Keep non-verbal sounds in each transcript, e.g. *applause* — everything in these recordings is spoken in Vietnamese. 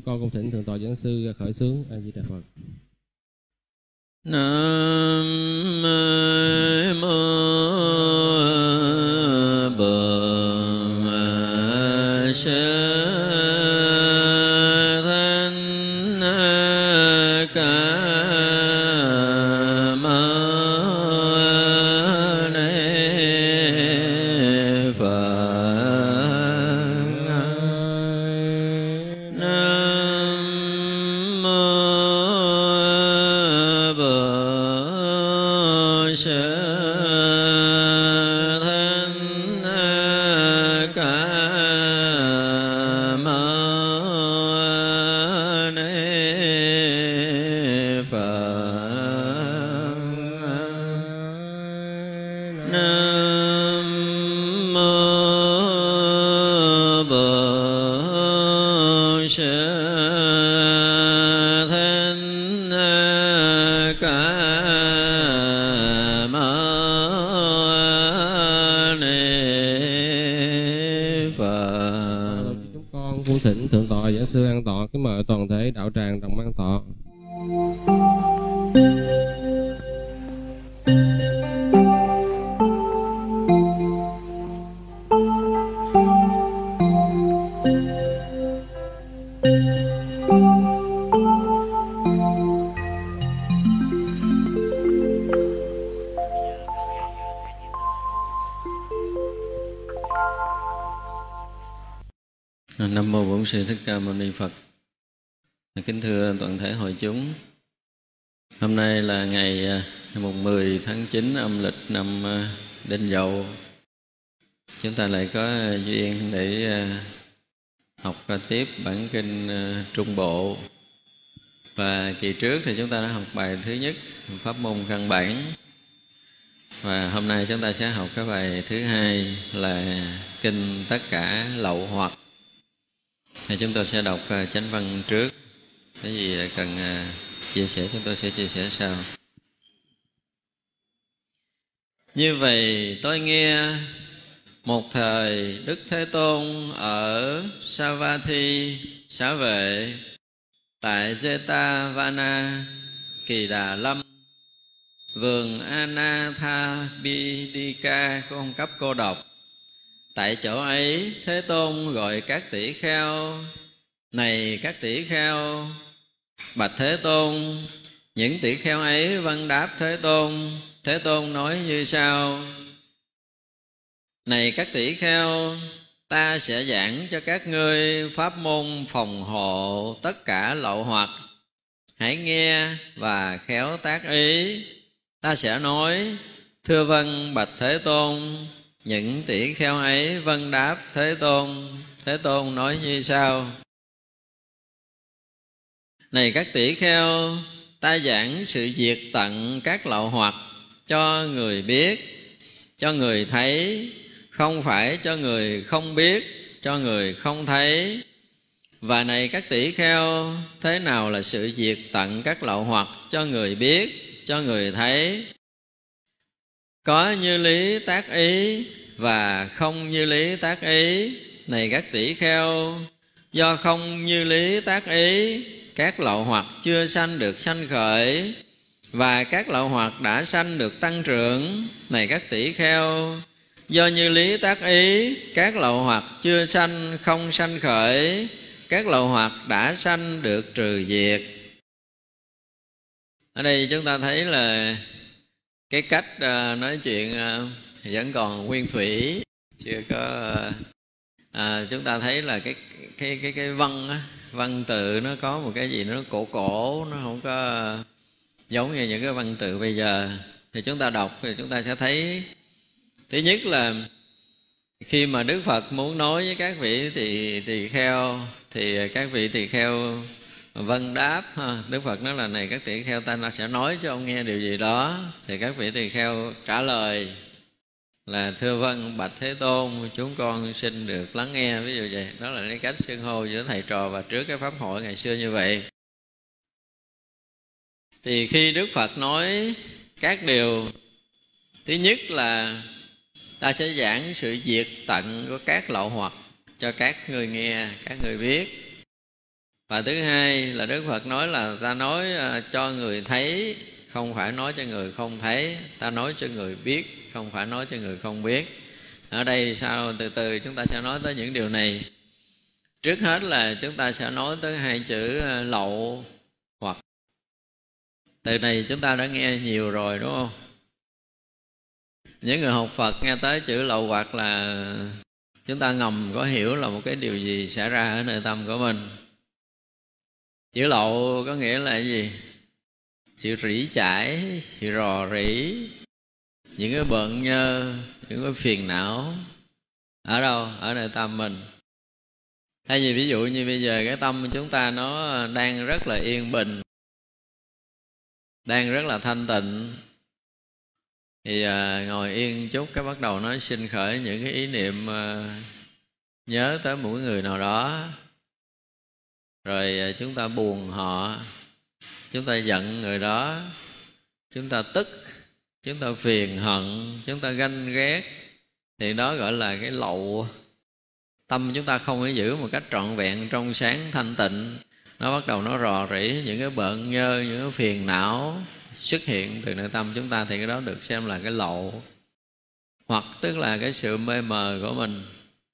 chúng con cung thỉnh thượng tọa giảng sư khởi xướng a di đà phật. Nam tiếp bản kinh ờ, Trung Bộ. Và kỳ trước thì chúng ta đã học bài thứ nhất, pháp môn căn bản. Và hôm nay chúng ta sẽ học cái bài thứ hai là kinh tất cả lậu hoặc thì chúng tôi sẽ đọc ờ, chánh văn trước cái gì cần ờ, chia sẻ chúng tôi sẽ chia sẻ sau như vậy tôi nghe một thời đức thế tôn ở savatthi, xá vệ, tại jeta vana kỳ đà lâm. Vườn anatha bidika con cấp cô độc. Tại chỗ ấy, thế tôn gọi các tỷ kheo. Này các tỷ kheo, bạch thế tôn, những tỷ kheo ấy vân đáp thế tôn. Thế tôn nói như sau này các tỷ kheo, ta sẽ giảng cho các ngươi pháp môn phòng hộ tất cả lậu hoặc. Hãy nghe và khéo tác ý. Ta sẽ nói, thưa vân bạch thế tôn. Những tỷ kheo ấy vân đáp, thế tôn thế tôn nói như sau. Này các tỷ kheo, ta giảng sự diệt tận các lậu hoặc cho người biết, cho người thấy không phải cho người không biết, cho người không thấy. Và này các tỷ kheo, thế nào là sự diệt tận các lậu hoặc cho người biết, cho người thấy? Có như lý tác ý và không như lý tác ý. Này các tỷ kheo, do không như lý tác ý, các lậu hoặc chưa sanh được sanh khởi và các lậu hoặc đã sanh được tăng trưởng. Này các tỷ kheo do như lý tác ý các lậu hoặc chưa sanh không sanh khởi các lậu hoặc đã sanh được trừ diệt. Ở đây chúng ta thấy là cái cách à, nói chuyện à, vẫn còn nguyên thủy. Chưa có à, chúng ta thấy là cái cái cái cái văn á, văn tự nó có một cái gì nó cổ cổ nó không có giống như những cái văn tự bây giờ. Thì chúng ta đọc thì chúng ta sẽ thấy thứ nhất là khi mà đức phật muốn nói với các vị thì, tỳ kheo, thì các vị tỳ kheo vân đáp ha. đức phật nói là này, các tỳ kheo, ta sẽ nói cho ông nghe điều gì đó. Thì các vị tỳ kheo trả lời là thưa vân bạch thế tôn, chúng con xin được lắng nghe. Ví dụ vậy. Đó là cái cách xưng hô giữa thầy trò và trước cái pháp hội ngày xưa như vậy. Thì khi đức phật nói các điều, thứ nhất là ta sẽ giảng sự diệt tận của các lậu hoặc cho các người nghe, các người biết. Và thứ hai là đức phật nói là ta nói à, cho người thấy, không phải nói cho người không thấy. Ta nói cho người biết, không phải nói cho người không biết. Ở đây sau, từ từ chúng ta sẽ nói tới những điều này. Trước hết là chúng ta sẽ nói tới hai chữ à, lậu hoặc. Từ này chúng ta đã nghe nhiều rồi, đúng không? Những người học phật nghe tới chữ lậu hoặc là chúng ta ngầm có hiểu là một cái điều gì xảy ra ở nơi tâm của mình. Chữ lậu có nghĩa là gì? Sự rỉ chải, sự rò rỉ. Những cái bận nhơ, những cái phiền não ở đâu? Ở nơi tâm mình. Thay vì ví dụ như bây giờ cái tâm chúng ta nó đang rất là yên bình, đang rất là thanh tịnh thì à, ngồi yên chút cái bắt đầu nó sinh khởi những cái ý niệm à, nhớ tới mỗi người nào đó. Rồi à, chúng ta buồn họ chúng ta giận người đó chúng ta tức chúng ta phiền hận chúng ta ganh ghét. Thì đó gọi là cái lậu. Tâm chúng ta không thể giữ một cách trọn vẹn trong sáng thanh tịnh. Nó bắt đầu nó rò rỉ những cái bận nhơ những cái phiền não xuất hiện từ nội tâm chúng ta thì cái đó được xem là cái lậu hoặc tức là cái sự mê mờ của mình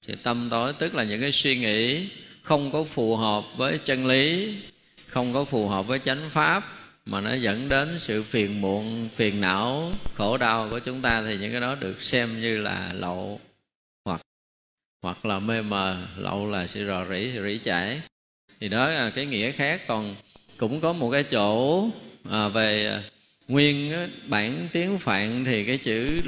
thì tâm tối, tức là những cái suy nghĩ không có phù hợp với chân lý, không có phù hợp với chánh pháp, mà nó dẫn đến sự phiền muộn, phiền não, khổ đau của chúng ta thì những cái đó được xem như là lậu hoặc hoặc là mê mờ lậu là sự rò rỉ rỉ chảy. Thì đó là cái nghĩa khác. Còn cũng có một cái chỗ à, về ờ, nguyên bản tiếng phạn thì cái chữ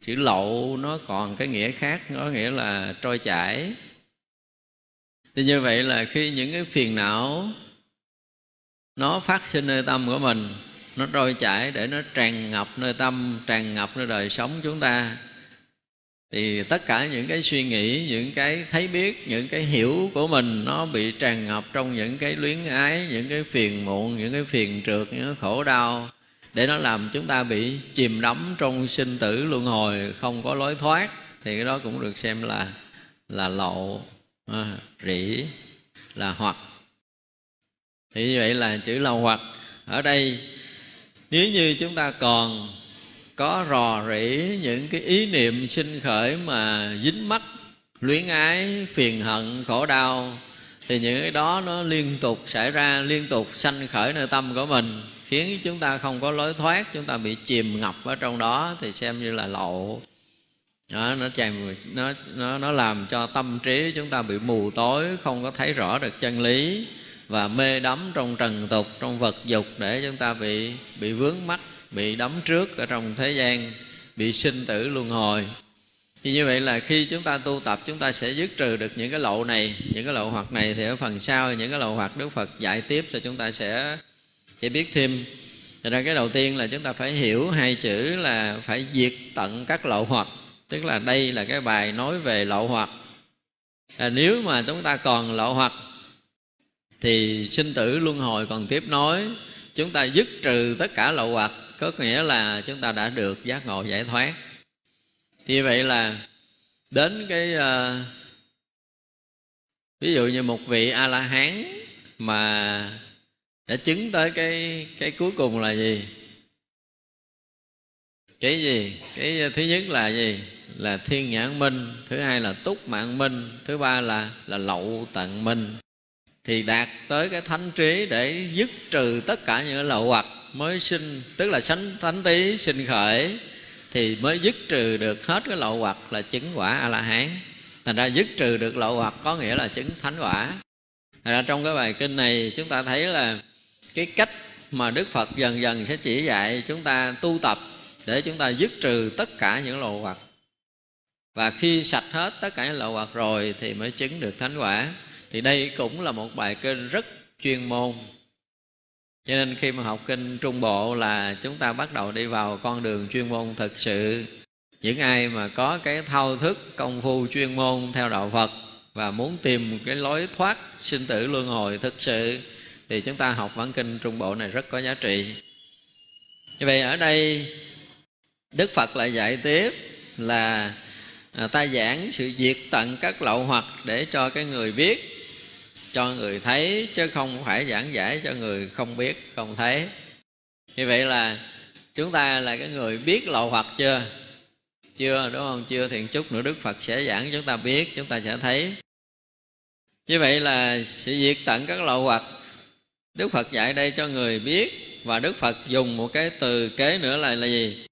chữ lậu nó còn cái nghĩa khác có nghĩa là trôi chảy. Thì như vậy là khi những cái phiền não nó phát sinh nơi tâm của mình nó trôi chảy để nó tràn ngập nơi tâm tràn ngập nơi đời sống chúng ta thì tất cả những cái suy nghĩ những cái thấy biết những cái hiểu của mình nó bị tràn ngập trong những cái luyến ái những cái phiền muộn những cái phiền trượt những cái khổ đau. Để nó làm chúng ta bị chìm đắm trong sinh tử luân hồi không có lối thoát thì cái đó cũng được xem là là lậu à, rỉ là hoặc. Thì như vậy là chữ là hoặc. Ở đây nếu như chúng ta còn có rò rỉ những cái ý niệm sinh khởi mà dính mắc luyến ái phiền hận khổ đau thì những cái đó nó liên tục xảy ra liên tục sanh khởi nơi tâm của mình khiến chúng ta không có lối thoát chúng ta bị chìm ngập ở trong đó thì xem như là lậu đó, nó chèm nó nó nó làm cho tâm trí chúng ta bị mù tối không có thấy rõ được chân lý và mê đắm trong trần tục trong vật dục để chúng ta bị bị vướng mắc bị đắm trước ở trong thế gian, bị sinh tử luân hồi. Thì như vậy là khi chúng ta tu tập, chúng ta sẽ dứt trừ được những cái lậu này, những cái lậu hoặc này thì ở phần sau, những cái lậu hoặc đức phật dạy tiếp cho chúng ta sẽ sẽ biết thêm. Thật ra cái đầu tiên là chúng ta phải hiểu hai chữ là phải diệt tận các lậu hoặc, Tức là đây là cái bài nói về lậu hoặc. Là Nếu mà chúng ta còn lậu hoặc Thì sinh tử luân hồi còn tiếp nối. Chúng ta dứt trừ tất cả lậu hoặc có nghĩa là chúng ta đã được giác ngộ giải thoát. Thì vậy là đến cái uh, Ví dụ như một vị A-la-hán mà đã chứng tới cái cái cuối cùng là gì? Cái gì? Cái thứ nhất là gì? Là thiên nhãn minh thứ hai là túc mạng minh thứ ba là là lậu tận minh. Thì đạt tới cái thánh trí để dứt trừ tất cả những lậu hoặc mới sinh, tức là sánh thánh trí sinh khởi, thì mới dứt trừ được hết cái lậu hoặc là chứng quả a la hán thành ra dứt trừ được lậu hoặc có nghĩa là chứng thánh quả. Thành ra trong cái bài kinh này, chúng ta thấy là cái cách mà đức phật dần dần sẽ chỉ dạy chúng ta tu tập để chúng ta dứt trừ tất cả những lậu hoặc. Và khi sạch hết tất cả những lậu hoặc rồi thì mới chứng được thánh quả. Thì đây cũng là một bài kinh rất chuyên môn cho nên khi mà học kinh trung bộ là chúng ta bắt đầu đi vào con đường chuyên môn thực sự. Những ai mà có cái thao thức công phu chuyên môn theo đạo phật và muốn tìm cái lối thoát sinh tử luân hồi thực sự, thì chúng ta học bản kinh trung bộ này rất có giá trị. Như vậy ở đây, đức phật lại dạy tiếp là à, ta giảng sự diệt tận các lậu hoặc để cho cái người biết cho người thấy chứ không phải giảng giải cho người không biết, không thấy. Như vậy là chúng ta là cái người biết lậu phật chưa? Chưa, đúng không? Chưa thì chút nữa đức phật sẽ giảng chúng ta biết, chúng ta sẽ thấy. Như vậy là sự diệt tận các lậu hoặc. Đức phật dạy đây cho người biết và đức phật dùng một cái từ kế nữa là là gì?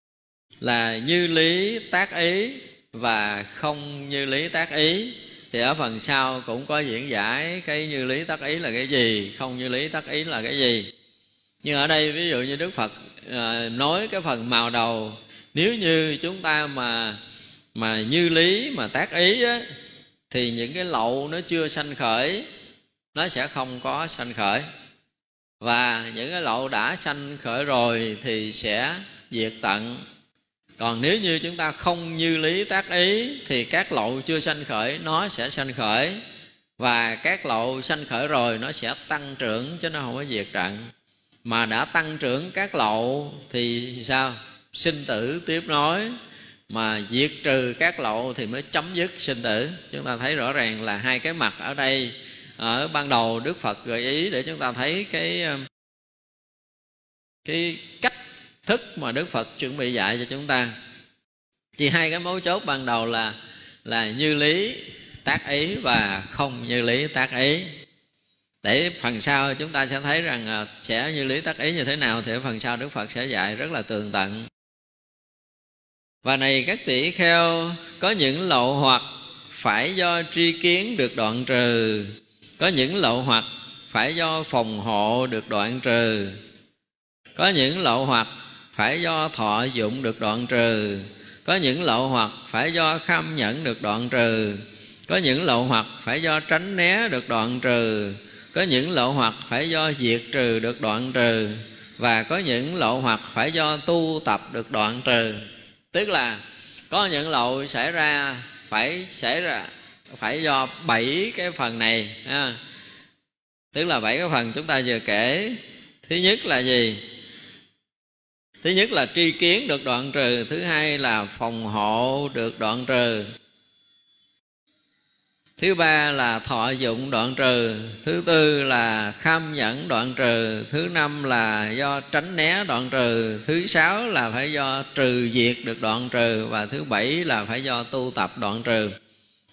Là như lý tác ý và không như lý tác ý thì ở phần sau cũng có diễn giải cái như lý tác ý là cái gì không như lý tác ý là cái gì. Nhưng ở đây ví dụ như đức phật à, nói cái phần màu đầu nếu như chúng ta mà mà như lý mà tác ý á, thì những cái lậu nó chưa sanh khởi nó sẽ không có sanh khởi. Và những cái lậu đã sanh khởi rồi thì sẽ diệt tận còn nếu như chúng ta không như lý tác ý, thì các lậu chưa sanh khởi, nó sẽ sanh khởi. Và các lậu sanh khởi rồi, nó sẽ tăng trưởng, chứ nó không có diệt tận mà đã tăng trưởng các lậu thì sao? Sinh tử tiếp nối. Mà diệt trừ các lậu thì mới chấm dứt sinh tử. Chúng ta thấy rõ ràng là hai cái mặt ở đây. Ở ban đầu đức phật gợi ý để chúng ta thấy cái um, cái cách thức mà đức phật chuẩn bị dạy cho chúng ta. Thì hai cái mấu chốt ban đầu là là như lý, tác ý và không như lý, tác ý. Để phần sau chúng ta sẽ thấy rằng à, sẽ như lý, tác ý như thế nào thì phần sau đức phật sẽ dạy rất là tường tận. Và này, các tỷ kheo, có những lậu hoặc phải do tri kiến được đoạn trừ. Có những lậu hoặc phải do phòng hộ được đoạn trừ. Có những lậu hoặc phải do thọ dụng được đoạn trừ. Có những lậu hoặc phải do kham nhẫn được đoạn trừ. Có những lậu hoặc phải do tránh né được đoạn trừ. Có những lậu hoặc phải do diệt trừ được đoạn trừ. Và có những lậu hoặc phải do tu tập được đoạn trừ. Tức là, có những lậu xảy ra, phải xảy ra, phải do bảy cái phần này, ha. tức là bảy cái phần chúng ta vừa kể. Thứ nhất là gì? Thứ nhất là tri kiến được đoạn trừ, thứ hai là phòng hộ được đoạn trừ. Thứ ba là thọ dụng đoạn trừ, thứ tư là kham nhẫn đoạn trừ, thứ năm là do tránh né đoạn trừ, thứ sáu là phải do trừ diệt được đoạn trừ, và thứ bảy là phải do tu tập đoạn trừ.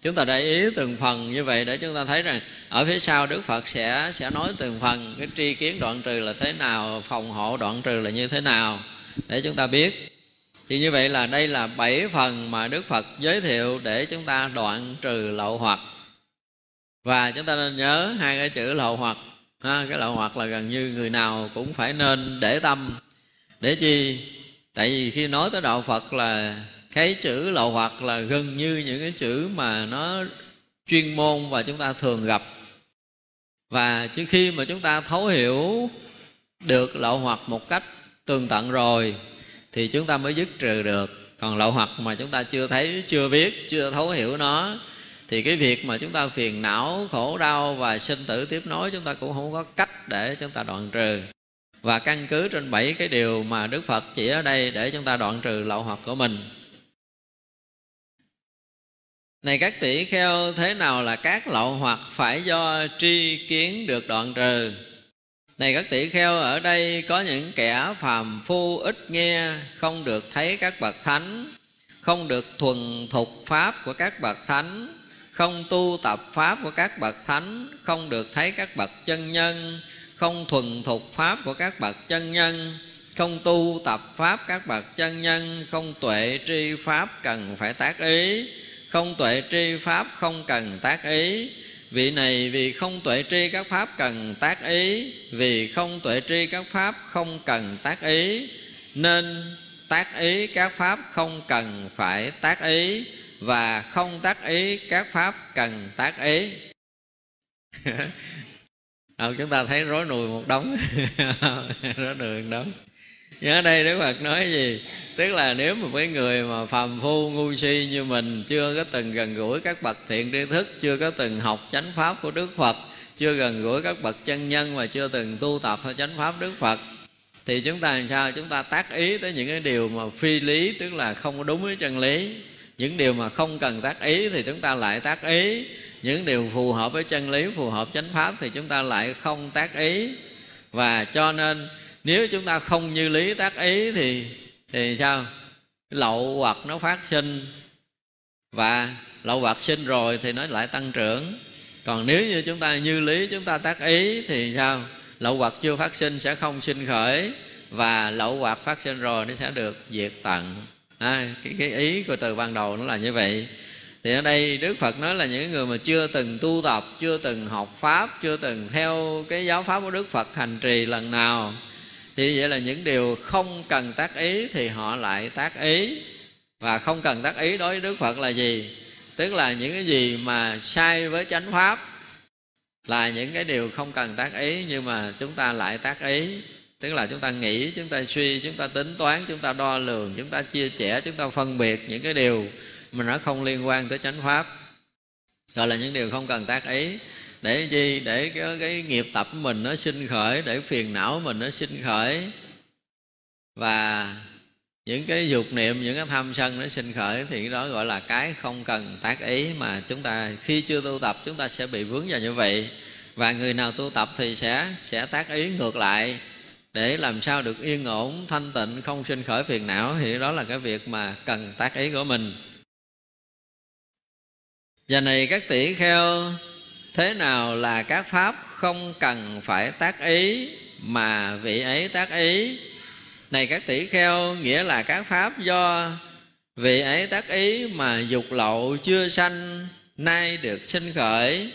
Chúng ta để ý từng phần như vậy để chúng ta thấy rằng ở phía sau đức phật sẽ sẽ nói từng phần cái tri kiến đoạn trừ là thế nào, phòng hộ đoạn trừ là như thế nào để chúng ta biết. Thì như vậy là đây là bảy phần mà đức phật giới thiệu để chúng ta đoạn trừ lậu hoặc. Và chúng ta nên nhớ hai cái chữ lậu hoặc ha, cái lậu hoặc là gần như người nào cũng phải nên để tâm. Để chi? Tại vì khi nói tới đạo phật là cái chữ lậu hoặc là gần như những cái chữ mà nó chuyên môn và chúng ta thường gặp. Và chứ khi mà chúng ta thấu hiểu được lậu hoặc một cách tường tận rồi, thì chúng ta mới dứt trừ được. Còn lậu hoặc mà chúng ta chưa thấy, chưa biết, chưa thấu hiểu nó, thì cái việc mà chúng ta phiền não, khổ đau và sinh tử tiếp nối, chúng ta cũng không có cách để chúng ta đoạn trừ. Và căn cứ trên bảy cái điều mà đức phật chỉ ở đây để chúng ta đoạn trừ lậu hoặc của mình. Này các tỷ kheo, thế nào là các lậu hoặc phải do tri kiến được đoạn trừ? Này các tỷ kheo, ở đây có những kẻ phàm phu ít nghe, không được thấy các bậc thánh, không được thuần thục pháp của các bậc thánh, không tu tập pháp của các bậc thánh, không được thấy các bậc chân nhân, không thuần thục pháp của các bậc chân nhân, không tu tập pháp các bậc chân nhân, không tuệ tri pháp cần phải tác ý, không tuệ tri pháp không cần tác ý vị này vì không tuệ tri các pháp cần tác ý vì không tuệ tri các pháp không cần tác ý nên tác ý các pháp không cần phải tác ý và không tác ý các pháp cần tác ý. À, *laughs* chúng ta thấy rối nùi một đống. *laughs* Rối nùi một đống nhớ đây đức phật nói gì? Tức là nếu mà mấy người mà phàm phu ngu si như mình, chưa có từng gần gũi các bậc thiện tri thức, chưa có từng học chánh pháp của đức phật, chưa gần gũi các bậc chân nhân mà chưa từng tu tập theo chánh pháp đức phật, thì chúng ta làm sao? Chúng ta tác ý tới những cái điều mà phi lý, tức là không có đúng với chân lý. Những điều mà không cần tác ý thì chúng ta lại tác ý. Những điều phù hợp với chân lý, phù hợp chánh pháp thì chúng ta lại không tác ý. Và cho nên nếu chúng ta không như lý tác ý thì thì sao? Lậu hoặc nó phát sinh. Và lậu hoặc sinh rồi thì nó lại tăng trưởng. Còn nếu như chúng ta như lý chúng ta tác ý thì sao? Lậu hoặc chưa phát sinh sẽ không sinh khởi. Và lậu hoặc phát sinh rồi nó sẽ được diệt tận. À, cái, cái ý của từ ban đầu nó là như vậy. Thì ở đây đức phật nói là những người mà chưa từng tu tập chưa từng học pháp chưa từng theo cái giáo pháp của đức phật hành trì lần nào thì vậy là những điều không cần tác ý thì họ lại tác ý. Và không cần tác ý đối với đức phật là gì? Tức là những cái gì mà sai với chánh pháp là những cái điều không cần tác ý, nhưng mà chúng ta lại tác ý. Tức là chúng ta nghĩ, chúng ta suy, chúng ta tính toán, chúng ta đo lường, chúng ta chia sẻ, chúng ta phân biệt những cái điều mà nó không liên quan tới chánh pháp. Gọi là những điều không cần tác ý để gì để cái, cái nghiệp tập của mình nó sinh khởi để phiền não mình nó sinh khởi. Và những cái dục niệm những cái tham sân nó sinh khởi thì đó gọi là cái không cần tác ý mà chúng ta khi chưa tu tập chúng ta sẽ bị vướng vào như vậy. Và người nào tu tập thì sẽ sẽ tác ý ngược lại. Để làm sao được yên ổn thanh tịnh không sinh khởi phiền não thì đó là cái việc mà cần tác ý của mình. Và này các tỷ kheo thế nào là các pháp không cần phải tác ý, mà vị ấy tác ý? Này các tỷ kheo, nghĩa là các pháp do vị ấy tác ý mà dục lậu chưa sanh, nay được sinh khởi.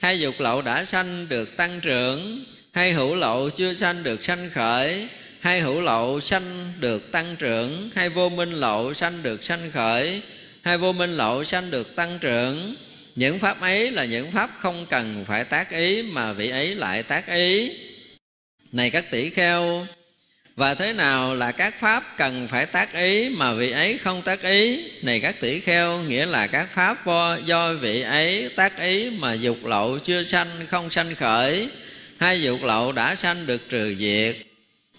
Hay dục lậu đã sanh được tăng trưởng hay hữu lậu chưa sanh được sanh khởi hay hữu lậu sanh được tăng trưởng hay vô minh lậu sanh được sanh khởi hay vô minh lậu sanh được tăng trưởng những pháp ấy là những pháp không cần phải tác ý, mà vị ấy lại tác ý. Này các tỷ kheo, và thế nào là các pháp cần phải tác ý mà vị ấy không tác ý? Này các tỷ kheo, nghĩa là các pháp do vị ấy tác ý mà dục lậu chưa sanh, không sanh khởi. Hai dục lậu đã sanh được trừ diệt.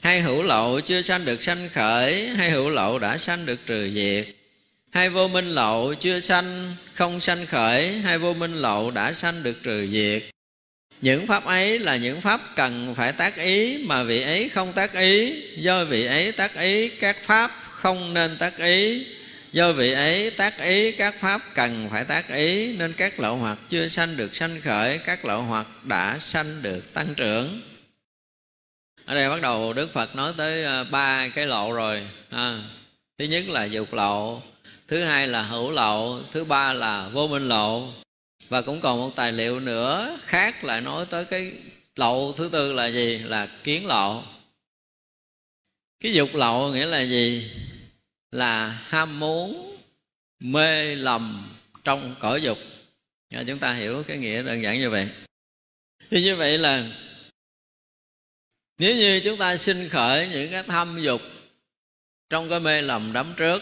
Hai hữu lậu chưa sanh được sanh khởi. Hai hữu lậu đã sanh được trừ diệt hai vô minh lậu chưa sanh không sanh khởi hai vô minh lậu đã sanh được trừ diệt. Những pháp ấy là những pháp cần phải tác ý mà vị ấy không tác ý do vị ấy tác ý các pháp không nên tác ý. Do vị ấy tác ý các pháp cần phải tác ý nên các lậu hoặc chưa sanh được sanh khởi các lậu hoặc đã sanh được tăng trưởng. Ở đây bắt đầu đức phật nói tới à, ba cái lộ rồi. À, thứ nhất là dục lộ thứ hai là hữu lộ, thứ ba là vô minh lộ. Và cũng còn một tài liệu nữa khác lại nói tới cái lậu thứ tư là gì? Là kiến lộ. Cái dục lậu nghĩa là gì? Là ham muốn, mê lầm trong cõi dục. Chúng ta hiểu cái nghĩa đơn giản như vậy. Thì như vậy là nếu như chúng ta sinh khởi những cái tham dục trong cái mê lầm đắm trước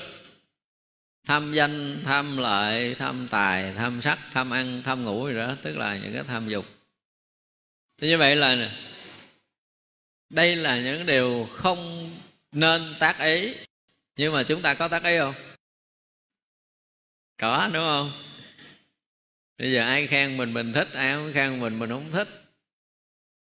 tham danh, tham lợi, tham tài, tham sắc, tham ăn, tham ngủ gì đó, tức là những cái tham dục. Thì như vậy là đây là những điều không nên tác ý. Nhưng mà chúng ta có tác ý không? Có, đúng không? Bây giờ ai khen mình mình thích, ai không khen mình mình không thích.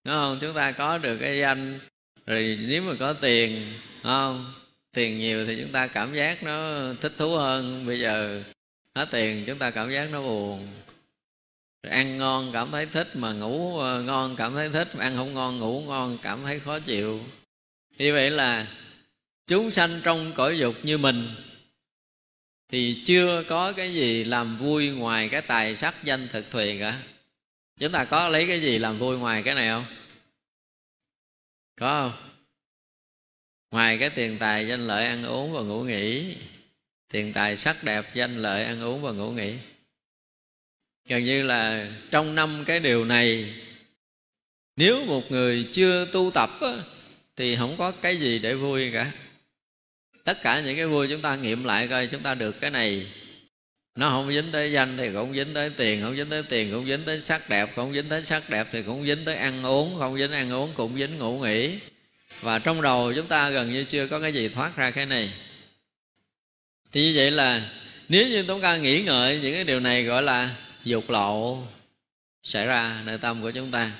Đúng không? Chúng ta có được cái danh, rồi nếu mà có tiền không? Tiền nhiều thì chúng ta cảm giác nó thích thú hơn. Bây giờ hết tiền, chúng ta cảm giác nó buồn. Rồi ăn ngon cảm thấy thích mà ngủ ờ, ngon cảm thấy thích mà ăn không ngon, ngủ ngon cảm thấy khó chịu. Như vậy là chúng sanh trong cõi dục như mình thì chưa có cái gì làm vui ngoài cái tài sắc danh thực thùy cả. Chúng ta có lấy cái gì làm vui ngoài cái này không? Có không? Ngoài cái tiền tài danh lợi ăn uống và ngủ nghỉ tiền tài sắc đẹp danh lợi ăn uống và ngủ nghỉ. Gần như là trong năm cái điều này nếu một người chưa tu tập á, thì không có cái gì để vui cả. Tất cả những cái vui chúng ta nghiệm lại coi chúng ta được cái này. Nó không dính tới danh thì cũng dính tới tiền không dính tới tiền cũng dính tới sắc đẹp không dính tới sắc đẹp thì cũng dính tới ăn uống không dính ăn uống cũng dính ngủ nghỉ và trong đầu chúng ta gần như chưa có cái gì thoát ra cái này. Thì như vậy là nếu như chúng ta nghĩ ngợi những cái điều này gọi là dục lộ xảy ra nơi tâm của chúng ta,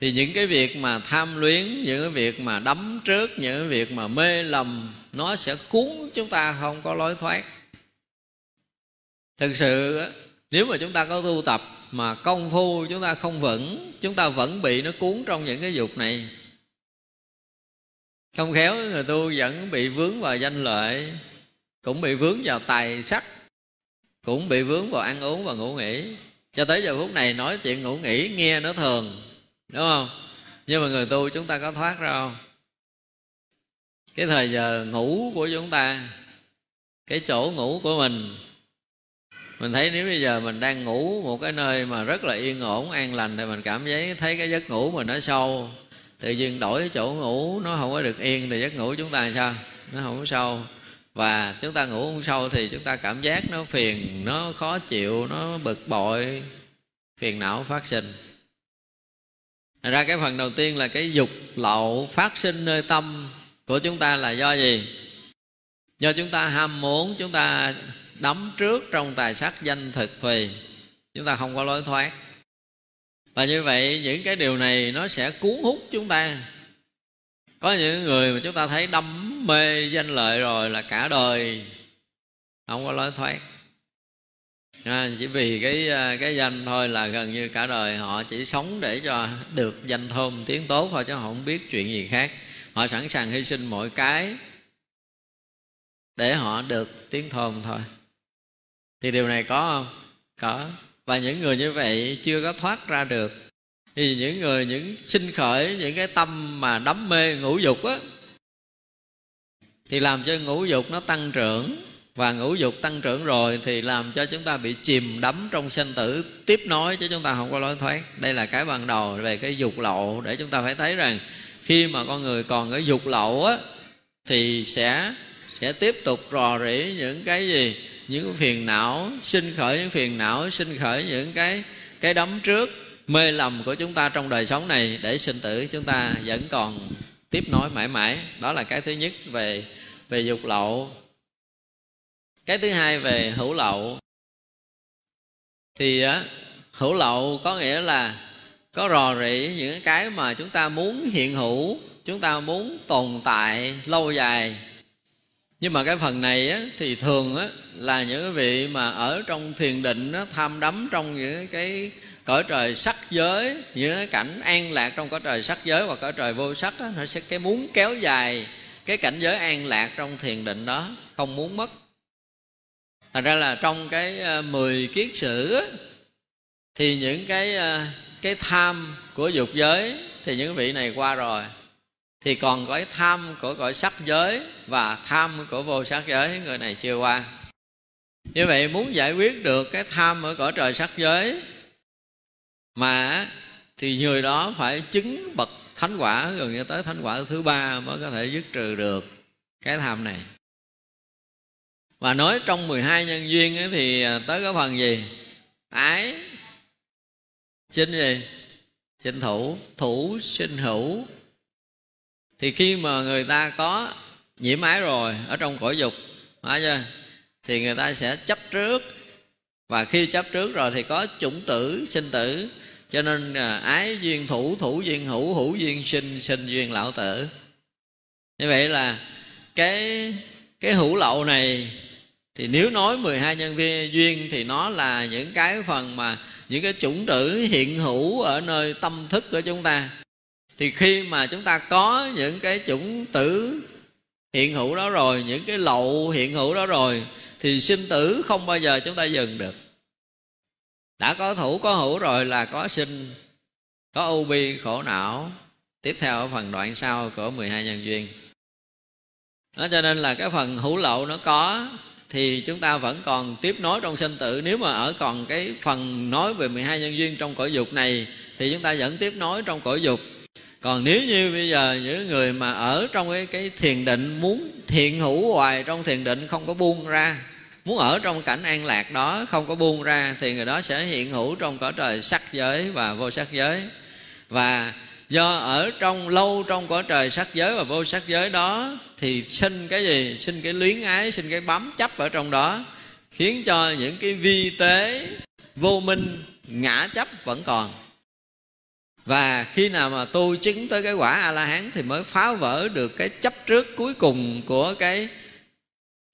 thì những cái việc mà tham luyến, những cái việc mà đắm trước, những cái việc mà mê lầm, nó sẽ cuốn chúng ta không có lối thoát. Thực sự nếu mà chúng ta có tu tập mà công phu chúng ta không vững, chúng ta vẫn bị nó cuốn trong những cái dục này không khéo người tu vẫn bị vướng vào danh lợi, cũng bị vướng vào tài sắc, cũng bị vướng vào ăn uống và ngủ nghỉ. Cho tới giờ phút này nói chuyện ngủ nghỉ nghe nó thường, đúng không? Nhưng mà người tu chúng ta có thoát ra không? Cái thời giờ ngủ của chúng ta, cái chỗ ngủ của mình mình thấy nếu bây giờ mình đang ngủ một cái nơi mà rất là yên ổn, an lành thì mình cảm thấy thấy cái giấc ngủ mình nó sâu tự nhiên đổi chỗ ngủ, nó không có được yên thì giấc ngủ chúng ta làm sao? Nó không có sâu. Và chúng ta ngủ không sâu thì chúng ta cảm giác nó phiền, nó khó chịu, nó bực bội, phiền não phát sinh. Thật ra cái phần đầu tiên là cái dục lậu phát sinh nơi tâm của chúng ta là do gì? Do chúng ta ham muốn, chúng ta đắm trước trong tài sắc danh thực thùy. Chúng ta không có lối thoát và như vậy những cái điều này nó sẽ cuốn hút chúng ta. Có những người mà chúng ta thấy đắm mê danh lợi rồi là cả đời không có lối thoát. À, chỉ vì cái à, cái danh thôi là gần như cả đời họ chỉ sống để cho được danh thơm tiếng tốt thôi chứ họ không biết chuyện gì khác. Họ sẵn sàng hy sinh mọi cái để họ được tiếng thơm thôi. Thì điều này có không? Có và những người như vậy chưa có thoát ra được. Thì những người, những sinh khởi, những cái tâm mà đắm mê ngũ dục á, thì làm cho ngũ dục nó tăng trưởng. Và ngũ dục tăng trưởng rồi thì làm cho chúng ta bị chìm đắm trong sanh tử. Tiếp nối chứ chúng ta không có lối thoát. Đây là cái ban đầu về cái dục lộ để chúng ta phải thấy rằng khi mà con người còn cái dục lậu á, thì sẽ sẽ tiếp tục rò rỉ những cái gì những phiền não, sinh khởi những phiền não, sinh khởi những cái cái đấm trước. Mê lầm của chúng ta trong đời sống này để sinh tử, chúng ta vẫn còn tiếp nối mãi mãi. Đó là cái thứ nhất về về dục lậu. Cái thứ hai về hữu lậu. Thì, á, hữu lậu có nghĩa là có rò rỉ những cái mà chúng ta muốn hiện hữu, chúng ta muốn tồn tại lâu dài nhưng mà cái phần này á, thì thường á, là những vị mà ở trong thiền định á, tham đắm trong những cái cõi trời sắc giới những cái cảnh an lạc trong cõi trời sắc giới và cõi trời vô sắc á, nó sẽ cái muốn kéo dài cái cảnh giới an lạc trong thiền định đó không muốn mất. Thành ra là trong cái ờ, mười kiết sử á, thì những cái ờ, cái tham của dục giới thì những vị này qua rồi thì còn có tham của cõi sắc giới và tham của vô sắc giới, người này chưa qua. Như vậy muốn giải quyết được cái tham ở cõi trời sắc giới, mà thì người đó phải chứng bậc thánh quả gần như tới thánh quả thứ ba mới có thể dứt trừ được cái tham này. Và nói trong 12 nhân duyên ấy thì à, tới cái phần gì? Ái, sinh gì? Sinh thủ. Thủ, sinh hữu thì khi mà người ta có nhiễm ái rồi ở trong cõi dục phải chưa? Thì người ta sẽ chấp trước. Và khi chấp trước rồi thì có chủng tử sinh tử. Cho nên à, ái duyên thủ thủ duyên hữu hữu duyên sinh sinh duyên lão tử. Như vậy là cái cái hữu lậu này thì nếu nói 12 nhân viên duyên thì nó là những cái phần mà những cái chủng tử hiện hữu ở nơi tâm thức của chúng ta thì khi mà chúng ta có những cái chủng tử hiện hữu đó rồi, những cái lậu hiện hữu đó rồi, thì sinh tử không bao giờ chúng ta dừng được. Đã có thủ, có hữu rồi là có sinh, có ưu bi, khổ não. Tiếp theo ở phần đoạn sau của 12 nhân duyên. Đó, cho nên là cái phần hữu lậu nó có, thì chúng ta vẫn còn tiếp nối trong sinh tử. Nếu mà ở còn cái phần nói về 12 nhân duyên trong cõi dục này, thì chúng ta vẫn tiếp nối trong cõi dục còn nếu như bây giờ những người mà ở trong cái cái thiền định muốn thiện hữu hoài trong thiền định không có buông ra, muốn ở trong cảnh an lạc đó không có buông ra, thì người đó sẽ hiện hữu trong cõi trời sắc giới và vô sắc giới. Và do ở trong, lâu trong cõi trời sắc giới và vô sắc giới đó, thì sinh cái gì? Sinh cái luyến ái, sinh cái bám chấp ở trong đó, khiến cho những cái vi tế vô minh, ngã chấp vẫn còn và khi nào mà tu chứng tới cái quả a la hán thì mới phá vỡ được cái chấp trước cuối cùng của cái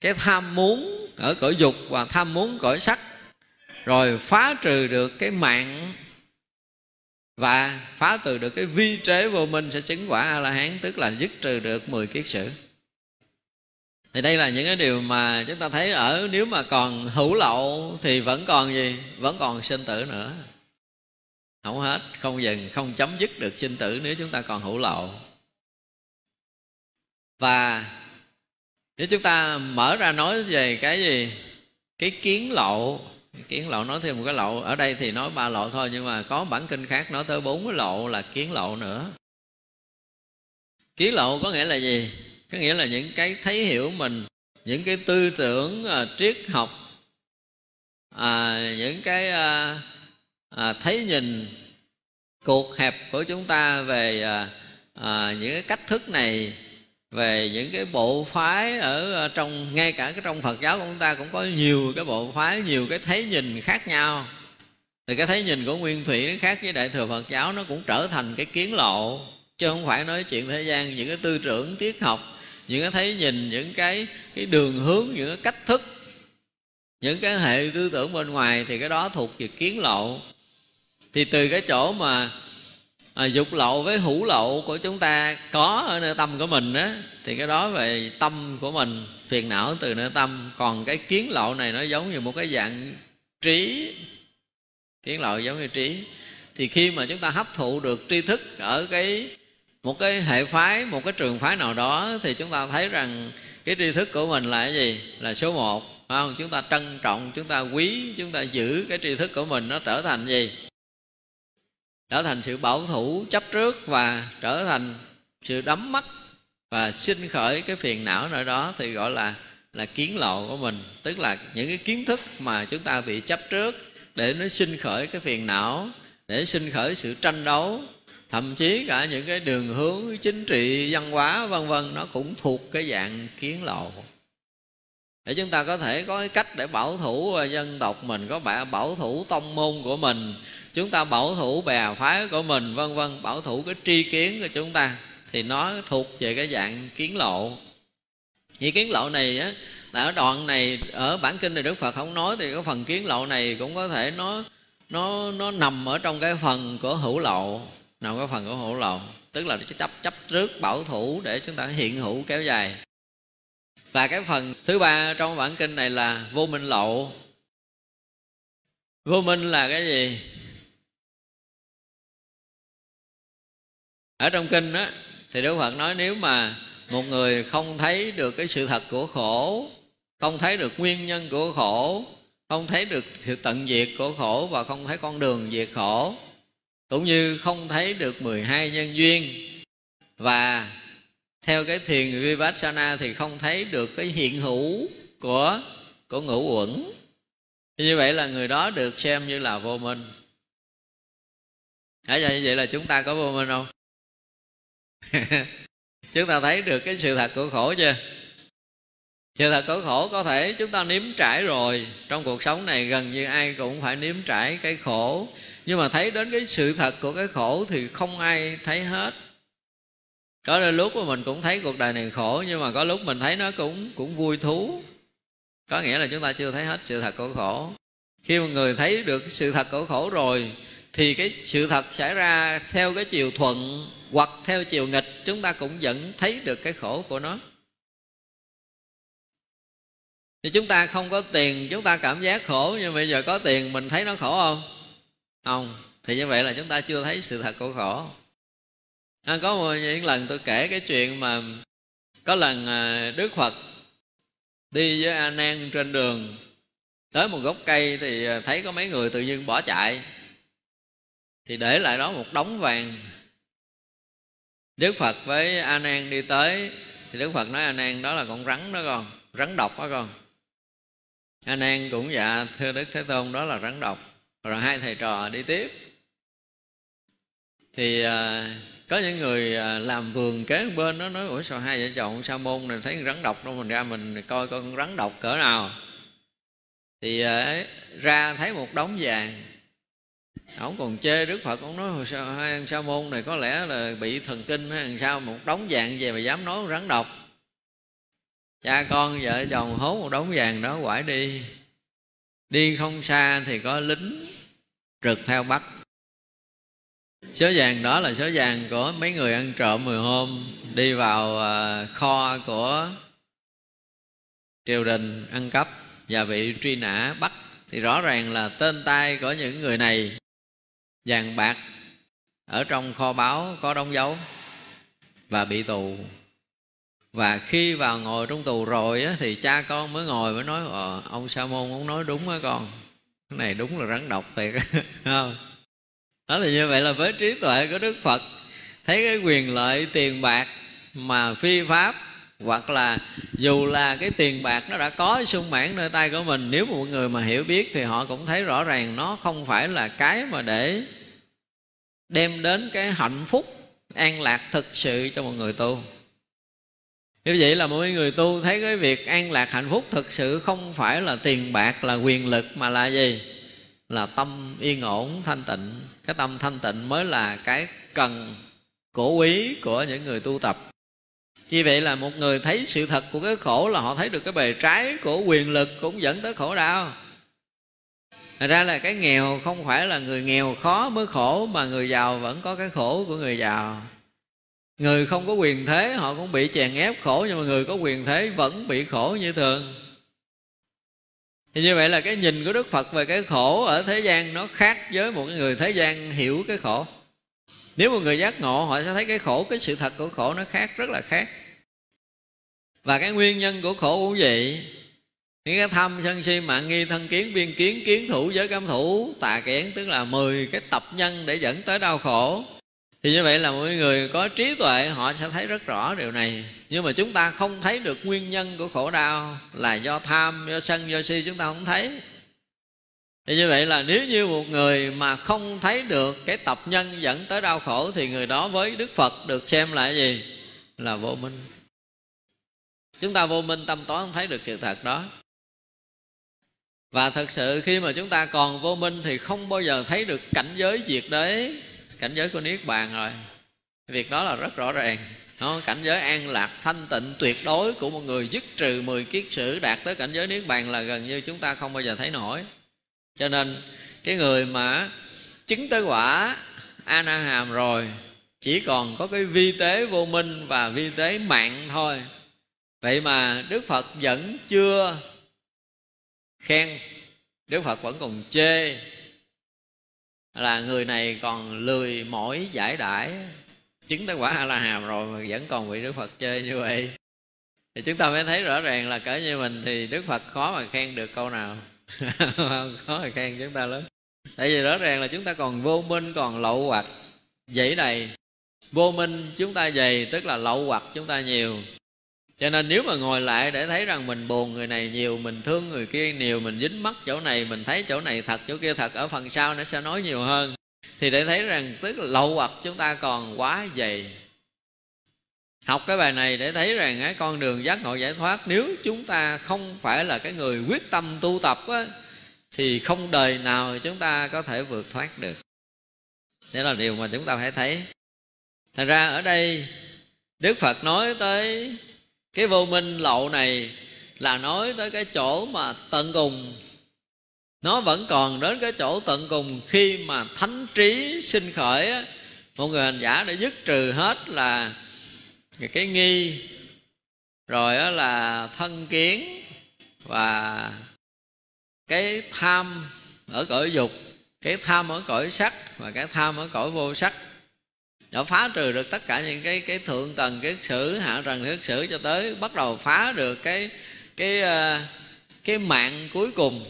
cái tham muốn ở cõi dục và tham muốn cõi sắc. Rồi phá trừ được cái mạng và phá từ được cái vi trế vô minh sẽ chứng quả a la hán tức là dứt trừ được 10 kiết sử. Thì đây là những cái điều mà chúng ta thấy ở nếu mà còn hữu lậu thì vẫn còn gì? Vẫn còn sinh tử nữa không hết không dừng không chấm dứt được sinh tử nếu chúng ta còn hữu lậu và nếu chúng ta mở ra nói về cái gì? Cái kiến lậu kiến lậu nói thêm một cái lậu ở đây thì nói ba lậu thôi nhưng mà có bản kinh khác nói tới bốn cái lậu là kiến lậu nữa. Kiến lậu có nghĩa là gì? Có nghĩa là những cái thấy hiểu mình những cái tư tưởng uh, triết học à, những cái uh, à, thấy nhìn cuộc hẹp của chúng ta về à, à, những cái cách thức này về những cái bộ phái ở à, trong ngay cả cái trong Phật giáo của chúng ta cũng có nhiều cái bộ phái nhiều cái thấy nhìn khác nhau. Thì cái thấy nhìn của Nguyên Thủy nó khác với Đại thừa Phật giáo nó cũng trở thành cái kiến lộ chứ không phải nói chuyện thế gian những cái tư tưởng triết học những cái thấy nhìn những cái cái đường hướng những cái cách thức những cái hệ tư tưởng bên ngoài thì cái đó thuộc về kiến lộ thì từ cái chỗ mà à, dục lậu với hữu lậu của chúng ta có ở nơi tâm của mình á thì cái đó về tâm của mình phiền não từ nơi tâm. Còn cái kiến lậu này nó giống như một cái dạng trí. Kiến lậu giống như trí. Thì khi mà chúng ta hấp thụ được tri thức ở cái một cái hệ phái một cái trường phái nào đó thì chúng ta thấy rằng cái tri thức của mình là cái gì? Là số một phải không? Chúng ta trân trọng chúng ta quý chúng ta giữ cái tri thức của mình nó trở thành gì? Trở thành sự bảo thủ chấp trước và trở thành sự đắm mắt và sinh khởi cái phiền não nơi đó thì gọi là là kiến lộ của mình. Tức là những cái kiến thức mà chúng ta bị chấp trước để nó sinh khởi cái phiền não, để sinh khởi sự tranh đấu. Thậm chí cả những cái đường hướng chính trị, văn hóa, vân vân, nó cũng thuộc cái dạng kiến lộ. Để chúng ta có thể có cái cách để bảo thủ, dân tộc mình, có bảo thủ tông môn của mình chúng ta bảo thủ bè phái của mình, vân vân, bảo thủ cái tri kiến của chúng ta. Thì nó thuộc về cái dạng kiến lộ. Vì kiến lộ này á, là ở đoạn này, ở bản kinh này đức phật không nói, thì cái phần kiến lộ này cũng có thể nó nó nó nằm ở trong cái phần của hữu lộ. Nằm cái phần của hữu lộ. Tức là chấp chấp trước bảo thủ để chúng ta hiện hữu kéo dài. Và cái phần thứ ba trong bản kinh này là vô minh lộ. Vô minh là cái gì? Ở trong kinh á, thì đức phật nói nếu mà một người không thấy được cái sự thật của khổ, không thấy được nguyên nhân của khổ, không thấy được sự tận diệt của khổ và không thấy con đường diệt khổ, cũng như không thấy được 12 nhân duyên và theo cái thiền vipassana thì không thấy được cái hiện hữu của của ngũ uẩn. Như vậy là người đó được xem như là vô minh. Hả? Như vậy là chúng ta có vô minh không? *laughs* chúng ta thấy được cái sự thật của khổ chưa? Sự thật của khổ có thể chúng ta nếm trải rồi. Trong cuộc sống này gần như ai cũng phải nếm trải cái khổ. Nhưng mà thấy đến cái sự thật của cái khổ thì không ai thấy hết. Có đôi lúc mà mình cũng thấy cuộc đời này khổ, nhưng mà có lúc mình thấy nó cũng cũng vui thú. Có nghĩa là chúng ta chưa thấy hết sự thật của khổ. Khi mà người thấy được sự thật của khổ rồi, thì cái sự thật xảy ra theo cái chiều thuận hoặc theo chiều nghịch chúng ta cũng vẫn thấy được cái khổ của nó. Thì chúng ta không có tiền chúng ta cảm giác khổ nhưng bây giờ có tiền mình thấy nó khổ không? Không. Thì như vậy là chúng ta chưa thấy sự thật của khổ. À, có một những lần tôi kể cái chuyện mà có lần à, đức phật đi với a nan trên đường tới một gốc cây thì à, thấy có mấy người tự nhiên bỏ chạy. Thì để lại đó một đống vàng đức phật với a nan đi tới thì đức phật nói a nan đó là con rắn đó con rắn độc đó con. A nan cũng dạ thưa đức thế tôn đó là rắn độc. Rồi hai thầy trò đi tiếp. Thì à, có những người à, làm vườn kế bên đó nói ủa sao hai vợ chồng sa môn này thấy rắn độc đâu mình ra mình coi con rắn độc cỡ nào? Thì à, ra thấy một đống vàng ông còn chê đức phật ông nói sao, hai anh sa môn này có lẽ là bị thần kinh hay làm sao một đống vàng về mà dám nói rắn độc. Cha con, vợ chồng hố một đống vàng đó quải đi. Đi không xa thì có lính rực theo bắt. Số vàng đó là số vàng của mấy người ăn trộm mười hôm đi vào à, kho của triều đình ăn cắp và bị truy nã bắt. Thì rõ ràng là tên tay của những người này vàng bạc ở trong kho báu có đóng dấu và bị tù. Và khi vào ngồi trong tù rồi á, thì cha con mới ngồi mới nói ờ, ông sa môn ông nói đúng á con. Cái này đúng là rắn độc thiệt. *laughs* Không? Đó là như vậy là với trí tuệ của đức phật. Thấy cái quyền lợi tiền bạc mà phi pháp hoặc là dù là cái tiền bạc nó đã có sung mãn nơi tay của mình, nếu một người mà hiểu biết thì họ cũng thấy rõ ràng nó không phải là cái mà để đem đến cái hạnh phúc, an lạc thực sự cho một người tu. Như vậy là mỗi người tu thấy cái việc an lạc hạnh phúc thực sự không phải là tiền bạc, là quyền lực, mà là gì? Là tâm yên ổn, thanh tịnh. Cái tâm thanh tịnh mới là cái cần, cổ quý của những người tu tập như vậy là một người thấy sự thật của cái khổ là họ thấy được cái bề trái của quyền lực cũng dẫn tới khổ đau. Thật ra là cái nghèo không phải là người nghèo khó mới khổ, Mà người giàu vẫn có cái khổ của người giàu. Người không có quyền thế, họ cũng bị chèn ép khổ, Nhưng mà người có quyền thế vẫn bị khổ như thường. Thì như vậy là cái nhìn của đức phật về cái khổ ở thế gian nó khác với một người thế gian hiểu cái khổ. Nếu một người giác ngộ, họ sẽ thấy cái khổ, cái sự thật của khổ nó khác, rất là khác và cái nguyên nhân của khổ cũng vậy. Những cái thâm sân si mạng nghi thân kiến, biên kiến kiến thủ, giới cam thủ, tà kiến tức là 10 cái tập nhân để dẫn tới đau khổ. Thì như vậy là mỗi người có trí tuệ, họ sẽ thấy rất rõ điều này. Nhưng mà chúng ta không thấy được nguyên nhân của khổ đau là do tham, do sân, do si, chúng ta không thấy. Thì như vậy là nếu như một người mà không thấy được cái tập nhân dẫn tới đau khổ thì người đó với đức phật được xem là gì? Là vô minh chúng ta vô minh tâm tối không thấy được sự thật đó. Và thật sự khi mà chúng ta còn vô minh thì không bao giờ thấy được cảnh giới diệt đế. Cảnh giới của niết bàn rồi. Việc đó là rất rõ ràng. Không? cảnh giới an lạc, thanh tịnh, tuyệt đối của một người dứt trừ 10 kiết sử đạt tới cảnh giới niết bàn là gần như chúng ta không bao giờ thấy nổi. Cho nên, cái người mà chứng tới quả a na hàm rồi, chỉ còn có cái vi tế vô minh và vi tế mạng thôi vậy mà đức phật vẫn chưa khen. Đức phật vẫn còn chê là người này còn lười mỏi giải đãi. Chứng tới quả a la hàm rồi mà vẫn còn bị đức phật chê như vậy. Thì chúng ta mới thấy rõ ràng là cỡ như mình thì đức phật khó mà khen được câu nào. *laughs* Khó mà khen chúng ta lắm. Tại vì rõ ràng là chúng ta còn vô minh, còn lậu hoặc. Dãy này, vô minh chúng ta dày, tức là lậu hoặc chúng ta nhiều cho nên nếu mà ngồi lại để thấy rằng mình buồn người này nhiều mình thương người kia nhiều mình dính mắt chỗ này mình thấy chỗ này thật chỗ kia thật ở phần sau nó sẽ nói nhiều hơn. Thì để thấy rằng tức là lậu hoặc chúng ta còn quá dày. Học cái bài này để thấy rằng cái con đường giác ngộ giải thoát nếu chúng ta không phải là cái người quyết tâm tu tập á, thì không đời nào chúng ta có thể vượt thoát được. Đó là điều mà chúng ta phải thấy. Thành ra ở đây đức phật nói tới cái vô minh lậu này là nói tới cái chỗ mà tận cùng. Nó vẫn còn đến cái chỗ tận cùng khi mà thánh trí sinh khởi á, một người hành giả đã dứt trừ hết là cái nghi rồi đó là thân kiến và cái tham ở cõi dục cái tham ở cõi sắc và cái tham ở cõi vô sắc đã phá trừ được tất cả những cái cái thượng tầng, cái sử hạ trần cái sử cho tới bắt đầu phá được cái cái ờ, cái mạng cuối cùng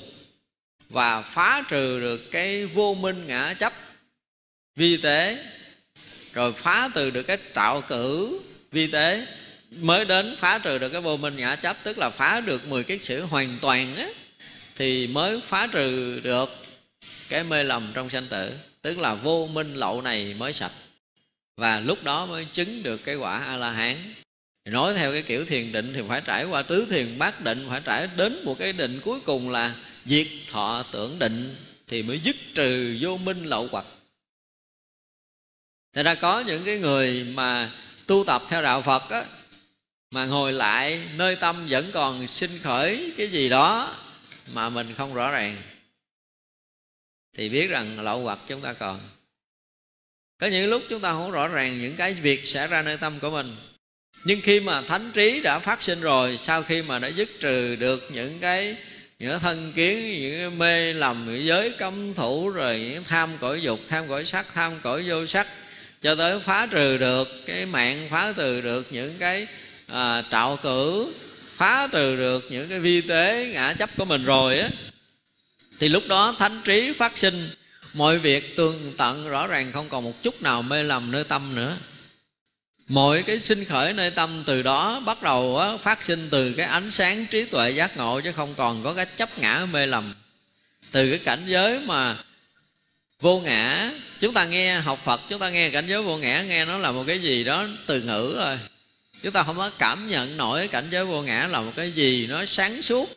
và phá trừ được cái vô minh ngã chấp vi tế. Rồi phá từ được cái trạo cử vi tế mới đến phá trừ được cái vô minh ngã chấp, tức là phá được 10 cái sự hoàn toàn á, thì mới phá trừ được cái mê lầm trong sanh tử, tức là vô minh lậu này mới sạch và lúc đó mới chứng được cái quả a la hán nói theo cái kiểu thiền định thì phải trải qua tứ thiền bát định, phải trải đến một cái định cuối cùng là diệt thọ tưởng định thì mới dứt trừ vô minh lậu hoặc Thật ra có những cái người mà tu tập theo đạo Phật á, mà ngồi lại nơi tâm vẫn còn sinh khởi cái gì đó mà mình không rõ ràng, thì biết rằng lậu hoặc chúng ta còn có những lúc chúng ta không rõ ràng những cái việc xảy ra nơi tâm của mình. Nhưng khi mà thánh trí đã phát sinh rồi sau khi mà đã dứt trừ được những cái những thân kiến những cái mê lầm những giới cấm thủ rồi những tham cõi dục tham cõi sắc tham cõi vô sắc cho tới phá trừ được cái mạng phá trừ được những cái à, trạo cử phá trừ được những cái vi tế ngã chấp của mình rồi á thì lúc đó thánh trí phát sinh mọi việc tường tận rõ ràng không còn một chút nào mê lầm nơi tâm nữa. Mọi cái sinh khởi nơi tâm từ đó bắt đầu á, phát sinh từ cái ánh sáng trí tuệ giác ngộ chứ không còn có cái chấp ngã mê lầm. Từ cái cảnh giới mà vô ngã chúng ta nghe học phật chúng ta nghe cảnh giới vô ngã nghe nó là một cái gì đó từ ngữ rồi chúng ta không có cảm nhận nổi cảnh giới vô ngã là một cái gì nó sáng suốt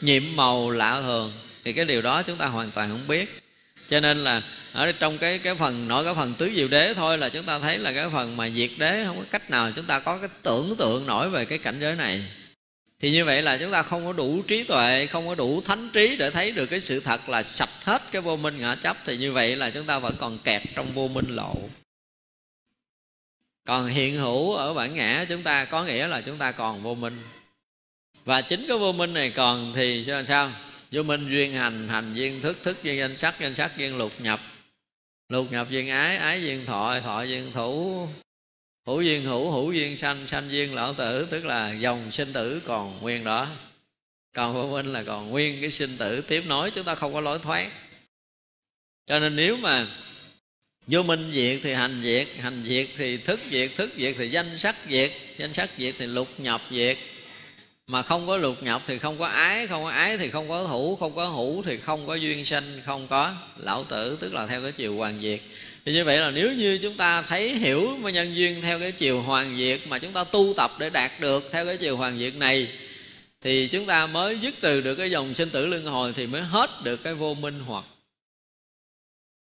nhiệm màu lạ thường. Thì cái điều đó chúng ta hoàn toàn không biết cho nên là ở trong cái cái phần, nói cái phần tứ diệu đế thôi là chúng ta thấy là cái phần mà diệt đế, không có cách nào chúng ta có cái tưởng tượng nổi về cái cảnh giới này. Thì như vậy là chúng ta không có đủ trí tuệ, không có đủ thánh trí để thấy được cái sự thật là sạch hết cái vô minh ngã chấp thì như vậy là chúng ta vẫn còn kẹt trong vô minh lộ. Còn hiện hữu ở bản ngã chúng ta có nghĩa là chúng ta còn vô minh. Và chính cái vô minh này còn thì sao? Vô minh duyên hành hành duyên thức thức duyên danh sắc danh sắc duyên lục nhập. Lục nhập duyên ái ái duyên thọ thọ duyên thủ. Hữu duyên hữu hữu duyên sanh sanh duyên lão tử, tức là dòng sinh tử còn nguyên đó. Còn vô minh là còn nguyên cái sinh tử. Tiếp nối chúng ta không có lối thoát. Cho nên nếu mà vô minh diệt thì hành diệt hành diệt thì thức diệt thức diệt thì danh sắc diệt, danh sắc diệt thì lục nhập diệt mà không có lục nhập thì không có ái, không có ái thì không có thủ không có hữu thì không có duyên sanh, không có lão tử, tức là theo cái chiều hoàn diệt. Thì như vậy là nếu như chúng ta thấy hiểu mà nhân duyên theo cái chiều hoàn diệt mà chúng ta tu tập để đạt được theo cái chiều hoàn diệt này, thì chúng ta mới dứt từ được cái dòng sinh tử luân hồi thì mới hết được cái vô minh hoặc.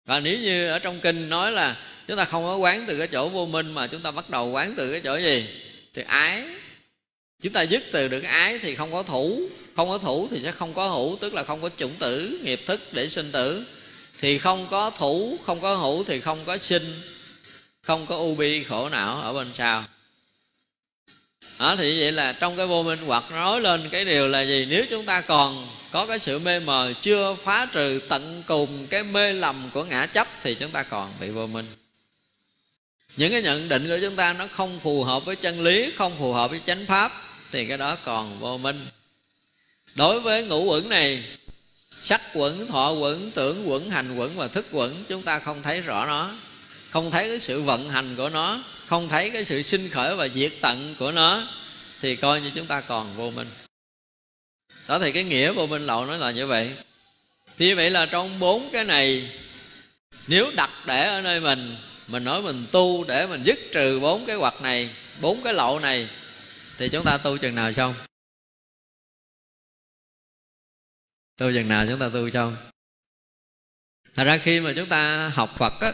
Và nếu như ở trong kinh nói là chúng ta không có quán từ cái chỗ vô minh mà chúng ta bắt đầu quán từ cái chỗ gì? Thì ái chúng ta dứt từ được ái thì không có thủ. Không có thủ thì sẽ không có hữu, tức là không có chủng tử, nghiệp thức để sinh tử. Thì không có thủ, không có hữu thì không có sinh, không có u bi khổ não ở bên sau. Đó, thì vậy là trong cái vô minh hoặc nói lên cái điều là gì? Nếu chúng ta còn có cái sự mê mờ chưa phá trừ tận cùng cái mê lầm của ngã chấp thì chúng ta còn bị vô minh. Những cái nhận định của chúng ta nó không phù hợp với chân lý, không phù hợp với chánh pháp thì cái đó còn vô minh. Đối với ngũ quẩn này, sắc quẩn thọ quẩn tưởng quẩn hành quẩn và thức quẩn chúng ta không thấy rõ nó. Không thấy cái sự vận hành của nó, không thấy cái sự sinh khởi và diệt tận của nó, thì coi như chúng ta còn vô minh. Đó thì cái nghĩa vô minh lậu nó là như vậy. Thì vậy là trong bốn cái này, nếu đặt để ở nơi mình mình nói mình tu để mình dứt trừ bốn cái hoặc này, bốn cái lậu này thì chúng ta tu chừng nào xong? Tu chừng nào chúng ta tu xong? Thật ra khi mà chúng ta học phật á,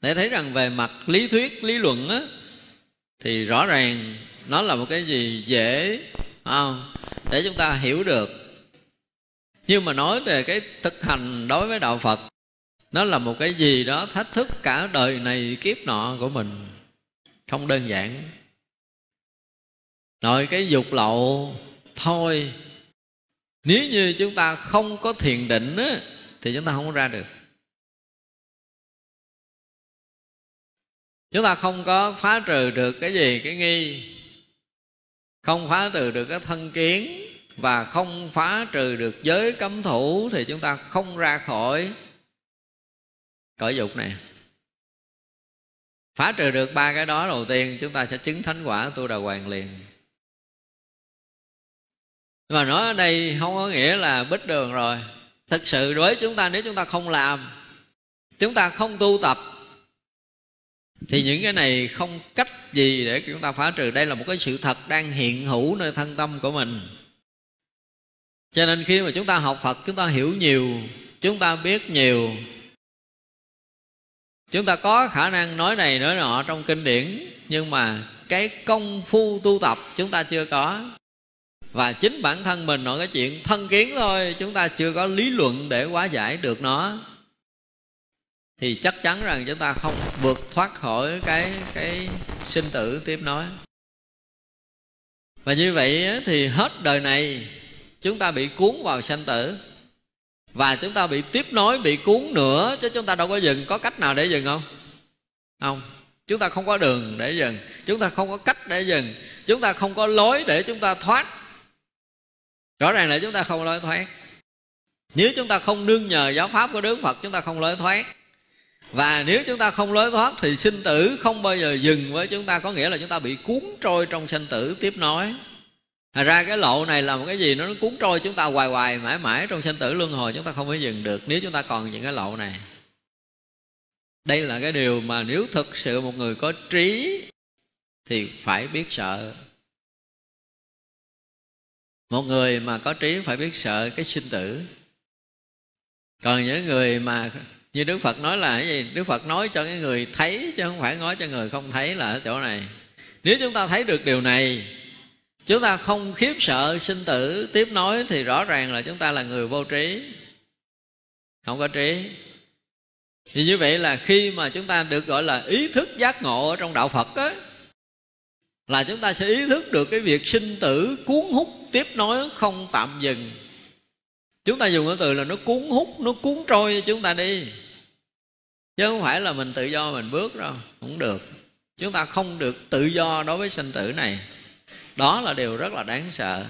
để thấy rằng về mặt lý thuyết, lý luận á, thì rõ ràng nó là một cái gì dễ không? Để chúng ta hiểu được. Nhưng mà nói về cái thực hành đối với đạo phật, nó là một cái gì đó thách thức cả đời này kiếp nọ của mình. Không đơn giản. Rồi cái dục lậu thôi. Nếu như chúng ta không có thiền định á, thì chúng ta không có ra được. Chúng ta không có phá trừ được cái gì cái nghi. Không phá trừ được cái thân kiến và không phá trừ được giới cấm thủ thì chúng ta không ra khỏi cõi dục này. Phá trừ được ba cái đó đầu tiên chúng ta sẽ chứng thánh quả tu đà hoàng liền mà nói ở đây không có nghĩa là bích đường rồi. Thực sự đối với chúng ta, nếu chúng ta không làm, chúng ta không tu tập, thì những cái này không cách gì để chúng ta phá trừ. Đây là một cái sự thật đang hiện hữu nơi thân tâm của mình. Cho nên khi mà chúng ta học phật, chúng ta hiểu nhiều, chúng ta biết nhiều. Chúng ta có khả năng nói này, nói nọ trong kinh điển, nhưng mà cái công phu tu tập chúng ta chưa có và chính bản thân mình nói cái chuyện thân kiến thôi, chúng ta chưa có lý luận để hóa giải được nó. Thì chắc chắn rằng chúng ta không vượt thoát khỏi cái cái sinh tử tiếp nối. Và như vậy thì hết đời này, chúng ta bị cuốn vào sanh tử. Và chúng ta bị tiếp nối, bị cuốn nữa, chứ chúng ta đâu có dừng. Có cách nào để dừng không? Không. Chúng ta không có đường để dừng. Chúng ta không có cách để dừng. Chúng ta không có lối để chúng ta thoát rõ ràng là chúng ta không lối thoát. Nếu chúng ta không nương nhờ giáo pháp của đức phật, chúng ta không lối thoát. Và nếu chúng ta không lối thoát thì sinh tử không bao giờ dừng với chúng ta. Có nghĩa là chúng ta bị cuốn trôi trong sinh tử, tiếp nối. Thật ra cái lộ này là một cái gì nó cuốn trôi chúng ta hoài hoài, mãi mãi trong sinh tử luân hồi chúng ta không thể dừng được, nếu chúng ta còn những cái lộ này. Đây là cái điều mà nếu thực sự một người có trí thì phải biết sợ một người mà có trí phải biết sợ cái sinh tử. Còn những người mà như đức phật nói là cái gì? Đức phật nói cho cái người thấy chứ không phải nói cho người không thấy là ở chỗ này. Nếu chúng ta thấy được điều này, chúng ta không khiếp sợ sinh tử tiếp nối thì rõ ràng là chúng ta là người vô trí. Không có trí. Thì như vậy là khi mà chúng ta được gọi là ý thức giác ngộ ở trong đạo phật á, là chúng ta sẽ ý thức được cái việc sinh tử cuốn hút tiếp nối không tạm dừng. Chúng ta dùng cái từ là nó cuốn hút nó cuốn trôi chúng ta đi. Chứ không phải là mình tự do mình bước đâu không được. Chúng ta không được tự do đối với sinh tử này. Đó là điều rất là đáng sợ.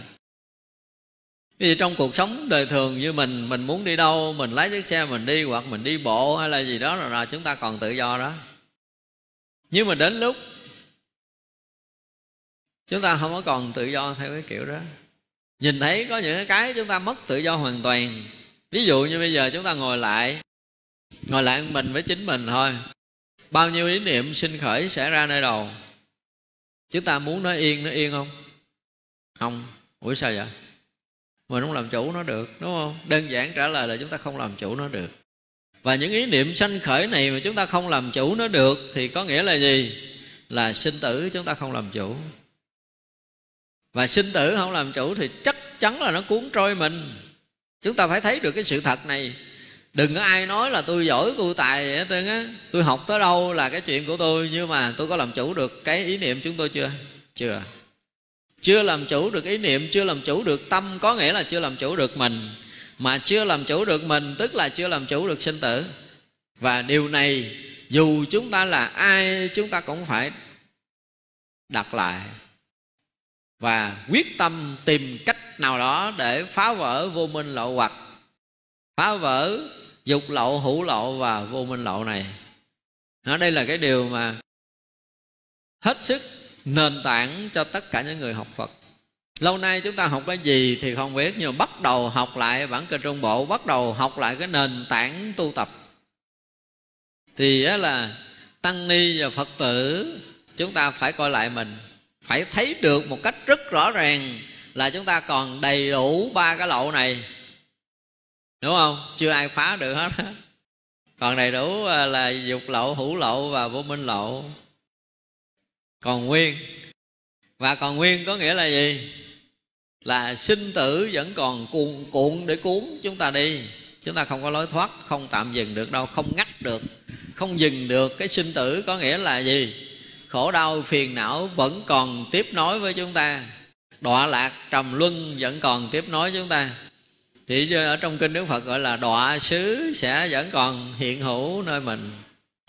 Vì trong cuộc sống đời thường như mình mình muốn đi đâu mình lái chiếc xe mình đi hoặc mình đi bộ hay là gì đó là, là chúng ta còn tự do đó. Nhưng mà đến lúc chúng ta không có còn tự do theo cái kiểu đó nhìn thấy có những cái chúng ta mất tự do hoàn toàn. Ví dụ như bây giờ chúng ta ngồi lại ngồi lại mình với chính mình thôi. Bao nhiêu ý niệm sinh khởi sẽ ra nơi đầu? Chúng ta muốn nó yên nó yên không? Không. Ủa sao vậy? Mình không làm chủ nó được, đúng không? Đơn giản trả lời là chúng ta không làm chủ nó được. Và những ý niệm sanh khởi này mà chúng ta không làm chủ nó được thì có nghĩa là gì? Là sinh tử chúng ta không làm chủ và sinh tử không làm chủ thì chắc chắn là nó cuốn trôi mình. Chúng ta phải thấy được cái sự thật này. Đừng có ai nói là tôi giỏi, tôi tài vậy hết trơn á. Tôi học tới đâu là cái chuyện của tôi, nhưng mà tôi có làm chủ được cái ý niệm chúng tôi chưa? Chưa. Chưa làm chủ được ý niệm, chưa làm chủ được tâm, có nghĩa là chưa làm chủ được mình. Mà chưa làm chủ được mình, tức là chưa làm chủ được sinh tử. Và điều này dù chúng ta là ai, chúng ta cũng phải đặt lại và quyết tâm tìm cách nào đó để phá vỡ vô minh lậu hoặc, phá vỡ dục lậu hữu lậu và vô minh lậu này. Nó đây là cái điều mà hết sức nền tảng cho tất cả những người học phật. Lâu nay chúng ta học cái gì thì không biết, nhưng mà bắt đầu học lại bản kinh trung bộ, bắt đầu học lại cái nền tảng tu tập, thì là tăng ni và phật tử chúng ta phải coi lại mình phải thấy được một cách rất rõ ràng là chúng ta còn đầy đủ ba cái lậu này. Đúng không? Chưa ai phá được hết còn đầy đủ à, là dục lậu, hữu lậu và vô minh lậu. Còn nguyên. Và còn nguyên có nghĩa là gì? Là sinh tử vẫn còn cuộn cuộn để cuốn chúng ta đi. Chúng ta không có lối thoát, không tạm dừng được đâu, không ngắt được, không dừng được cái sinh tử có nghĩa là gì? Khổ đau, phiền não vẫn còn tiếp nối với chúng ta. Đọa lạc trầm luân vẫn còn tiếp nối chúng ta. Thì ở trong kinh đức phật gọi là đọa xứ sẽ vẫn còn hiện hữu nơi mình.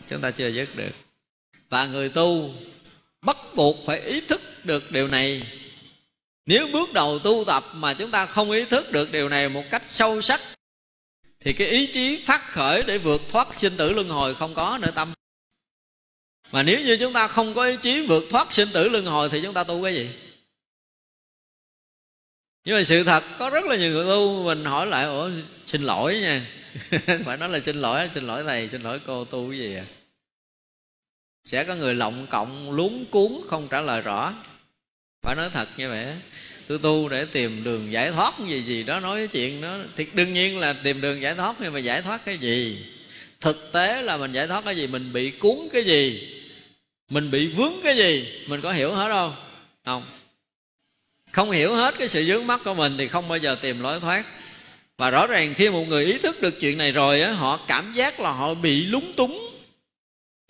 Chúng ta chưa dứt được. Và người tu bắt buộc phải ý thức được điều này. Nếu bước đầu tu tập mà chúng ta không ý thức được điều này một cách sâu sắc, thì cái ý chí phát khởi để vượt thoát sinh tử luân hồi không có nữa tâm mà nếu như chúng ta không có ý chí vượt thoát sinh tử luân hồi thì chúng ta tu cái gì? Nhưng mà sự thật, có rất là nhiều người tu, mình hỏi lại, ủa, xin lỗi nha. *laughs* Phải nói là, xin lỗi xin lỗi thầy, xin lỗi cô tu cái gì à? Sẽ có người lộng cộng luống cuốn, không trả lời rõ. Phải nói thật như vậy tôi tu để tìm đường giải thoát gì gì đó, nói cái chuyện đó. Thì đương nhiên là tìm đường giải thoát, nhưng mà giải thoát cái gì? Thực tế là mình giải thoát cái gì, mình bị cuốn cái gì? Mình bị vướng cái gì? Mình có hiểu hết không? Không. Không hiểu hết cái sự vướng mắc của mình thì không bao giờ tìm lối thoát. Và rõ ràng khi một người ý thức được chuyện này rồi á, họ cảm giác là họ bị lúng túng.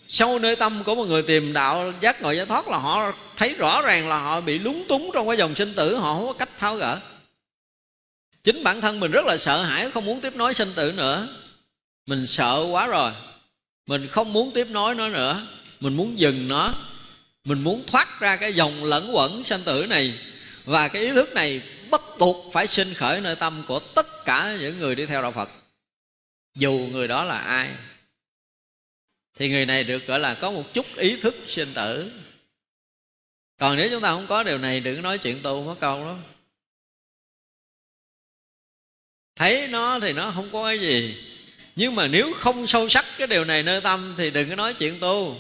Sâu nơi tâm của một người tìm đạo, giác ngộ giải thoát là họ thấy rõ ràng là họ bị lúng túng trong cái dòng sinh tử, họ không có cách tháo gỡ. Chính bản thân mình rất là sợ hãi, không muốn tiếp nối sinh tử nữa. Mình sợ quá rồi. Mình không muốn tiếp nối nó nữa mình muốn dừng nó. Mình muốn thoát ra cái dòng lẫn quẩn sanh tử này. Và cái ý thức này bắt buộc phải sinh khởi nơi tâm của tất cả những người đi theo đạo phật. Dù người đó là ai. Thì người này được gọi là có một chút ý thức sinh tử. Còn nếu chúng ta không có điều này, đừng nói chuyện tu mất câu đó. Thấy nó thì nó không có cái gì. Nhưng mà nếu không sâu sắc cái điều này nơi tâm, thì đừng có nói chuyện tu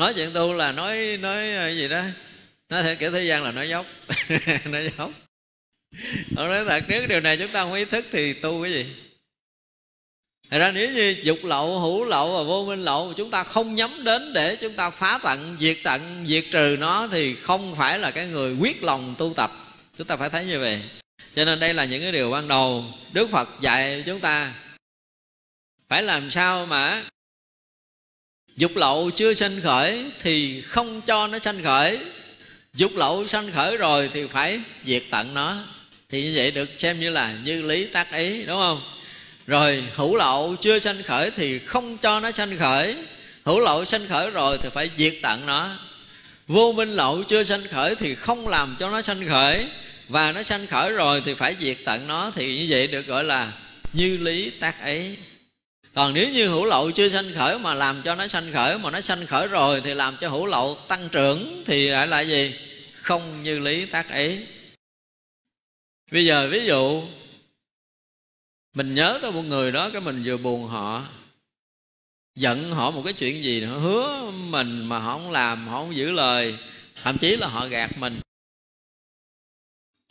nói chuyện tu là nói nói ờ, gì đó. Nói theo kiểu thế gian là nói dốc. *laughs* Nói dốc. Ông nói thật nếu cái điều này chúng ta không ý thức thì tu cái gì? Thật ra nếu như dục lậu, hữu lậu và vô minh lậu Chúng ta không nhắm đến để chúng ta phá tận, diệt tận, diệt trừ nó Thì không phải là cái người quyết lòng tu tập. Chúng ta phải thấy như vậy. Cho nên đây là những cái điều ban đầu. Đức Phật dạy chúng ta. Phải làm sao mà Dục lậu chưa sanh khởi Thì không cho nó sanh khởi. Dục lậu sanh khởi rồi Thì phải diệt tận nó. Thì như vậy được xem như là như lý tác ý, Đúng không? Rồi hữu lậu chưa sanh khởi thì không cho nó sanh khởi. Hữu lậu sanh khởi rồi thì phải diệt tận nó. Vô minh lậu chưa sanh khởi thì không làm cho nó sanh khởi. Và nó sanh khởi rồi thì phải diệt tận nó. Thì như vậy được gọi là như lý tác ấy còn nếu như hữu lậu chưa sanh khởi mà làm cho nó sanh khởi, mà nó sanh khởi rồi thì làm cho hữu lậu tăng trưởng thì lại là gì? Không như lý tác ấy bây giờ ví dụ, mình nhớ tới một người đó cái mình vừa buồn họ, giận họ một cái chuyện gì họ hứa mình mà họ không làm, họ không giữ lời, thậm chí là họ gạt mình.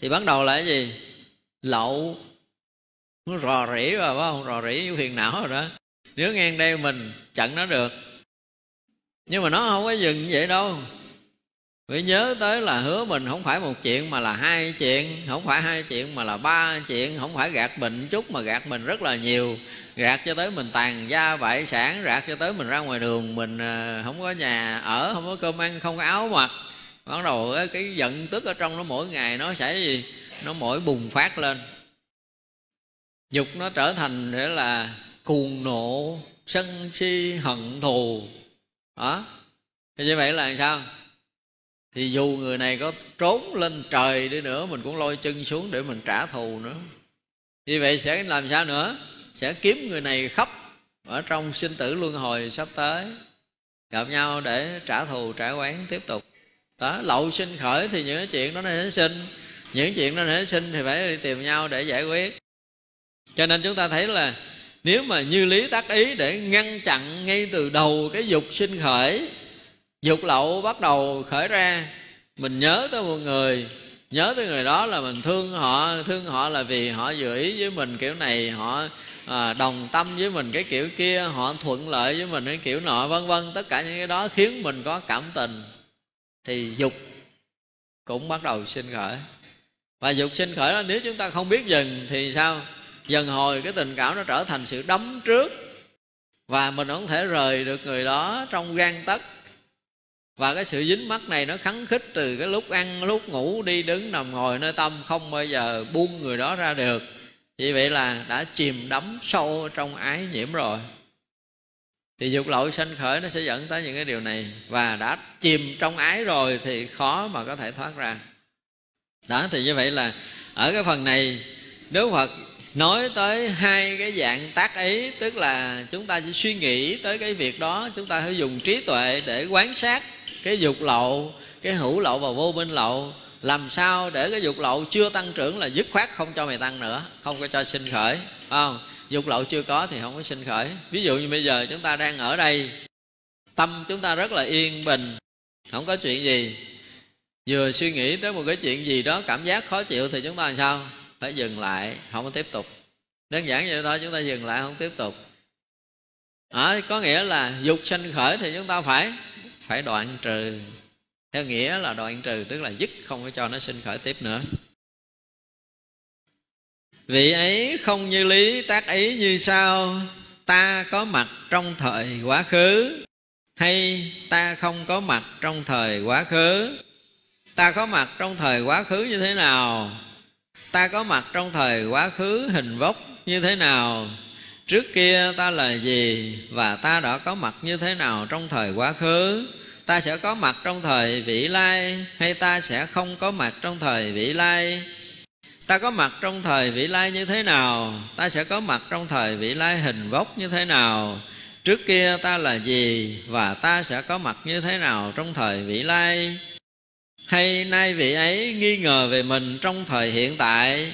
Thì bắt đầu là cái gì? Lậu nó rò rỉ rồi phải không rò rỉ phiền não rồi đó. Nếu ngang đây mình, chặn nó được. Nhưng mà nó không có dừng như vậy đâu. Phải nhớ tới là hứa mình không phải một chuyện mà là hai chuyện, không phải hai chuyện mà là ba chuyện, không phải gạt mình chút mà gạt mình rất là nhiều. Gạt cho tới mình tàn gia bại sản, gạt cho tới mình ra ngoài đường, mình ờ, không có nhà ở, không có cơm ăn, không có áo mặc. Bắt đầu cái giận tức ở trong nó mỗi ngày, nó sẽ gì? Nó mỗi bùng phát lên dục nó trở thành để là cuồng nộ, sân si, hận thù. Đó. Thì như vậy là sao? Thì dù người này có trốn lên trời đi nữa, mình cũng lôi chân xuống để mình trả thù nữa. Như vậy sẽ làm sao nữa? Sẽ kiếm người này khóc ở trong sinh tử luân hồi sắp tới. Gặp nhau để trả thù, trả quán tiếp tục. Đó, lậu sinh khởi thì những cái chuyện đó nó sẽ sinh. Những chuyện đó nó sẽ sinh thì phải đi tìm nhau để giải quyết cho nên chúng ta thấy là nếu mà như lý tác ý để ngăn chặn ngay từ đầu cái dục sinh khởi dục lậu bắt đầu khởi ra mình nhớ tới một người nhớ tới người đó là mình thương họ thương họ là vì họ vừa ý với mình kiểu này họ à, đồng tâm với mình cái kiểu kia họ thuận lợi với mình cái kiểu nọ vân vân. Tất cả những cái đó khiến mình có cảm tình. Thì dục cũng bắt đầu sinh khởi. Và dục sinh khởi đó nếu chúng ta không biết dừng thì sao? Dần hồi cái tình cảm nó trở thành sự đấm trước. Và mình không thể rời được người đó trong gan tất và cái sự dính mắt này nó khắng khích từ cái lúc ăn, lúc ngủ, đi đứng, nằm ngồi nơi tâm, không bao giờ buông người đó ra được. Vì vậy là đã chìm đắm sâu trong ái nhiễm rồi. Thì dục lậu sanh khởi nó sẽ dẫn tới những cái điều này. Và đã chìm trong ái rồi thì khó mà có thể thoát ra. Đó, thì như vậy là ở cái phần này nếu Phật nói tới hai cái dạng tác ý, tức là chúng ta chỉ suy nghĩ tới cái việc đó, chúng ta phải dùng trí tuệ để quán sát cái dục lậu, cái hữu lậu và vô minh lậu. Làm sao để cái dục lậu chưa tăng trưởng là dứt khoát không cho mày tăng nữa, không có cho sinh khởi không? Dục lậu chưa có thì không có sinh khởi. Ví dụ như bây giờ chúng ta đang ở đây, tâm chúng ta rất là yên bình, không có chuyện gì. Vừa suy nghĩ tới một cái chuyện gì đó, cảm giác khó chịu thì chúng ta làm sao? Phải dừng lại không có tiếp tục. Đơn giản vậy thôi chúng ta dừng lại không tiếp tục. À, có nghĩa là dục sanh khởi thì chúng ta phải phải đoạn trừ. Theo nghĩa là đoạn trừ tức là dứt không có cho nó sinh khởi tiếp nữa. Vị ấy không như lý tác ý như sau. Ta có mặt trong thời quá khứ hay ta không có mặt trong thời quá khứ? Ta có mặt trong thời quá khứ như thế nào? Ta có mặt trong thời quá khứ hình vóc như thế nào? Trước kia ta là gì? Và ta đã có mặt như thế nào trong thời quá khứ? Ta sẽ có mặt trong thời vị lai hay ta sẽ không có mặt trong thời vị lai? Ta có mặt trong thời vị lai như thế nào? Ta sẽ có mặt trong thời vị lai hình vóc như thế nào? Trước kia ta là gì? Và ta sẽ có mặt như thế nào trong thời vị lai? Hay nay vị ấy nghi ngờ về mình trong thời hiện tại?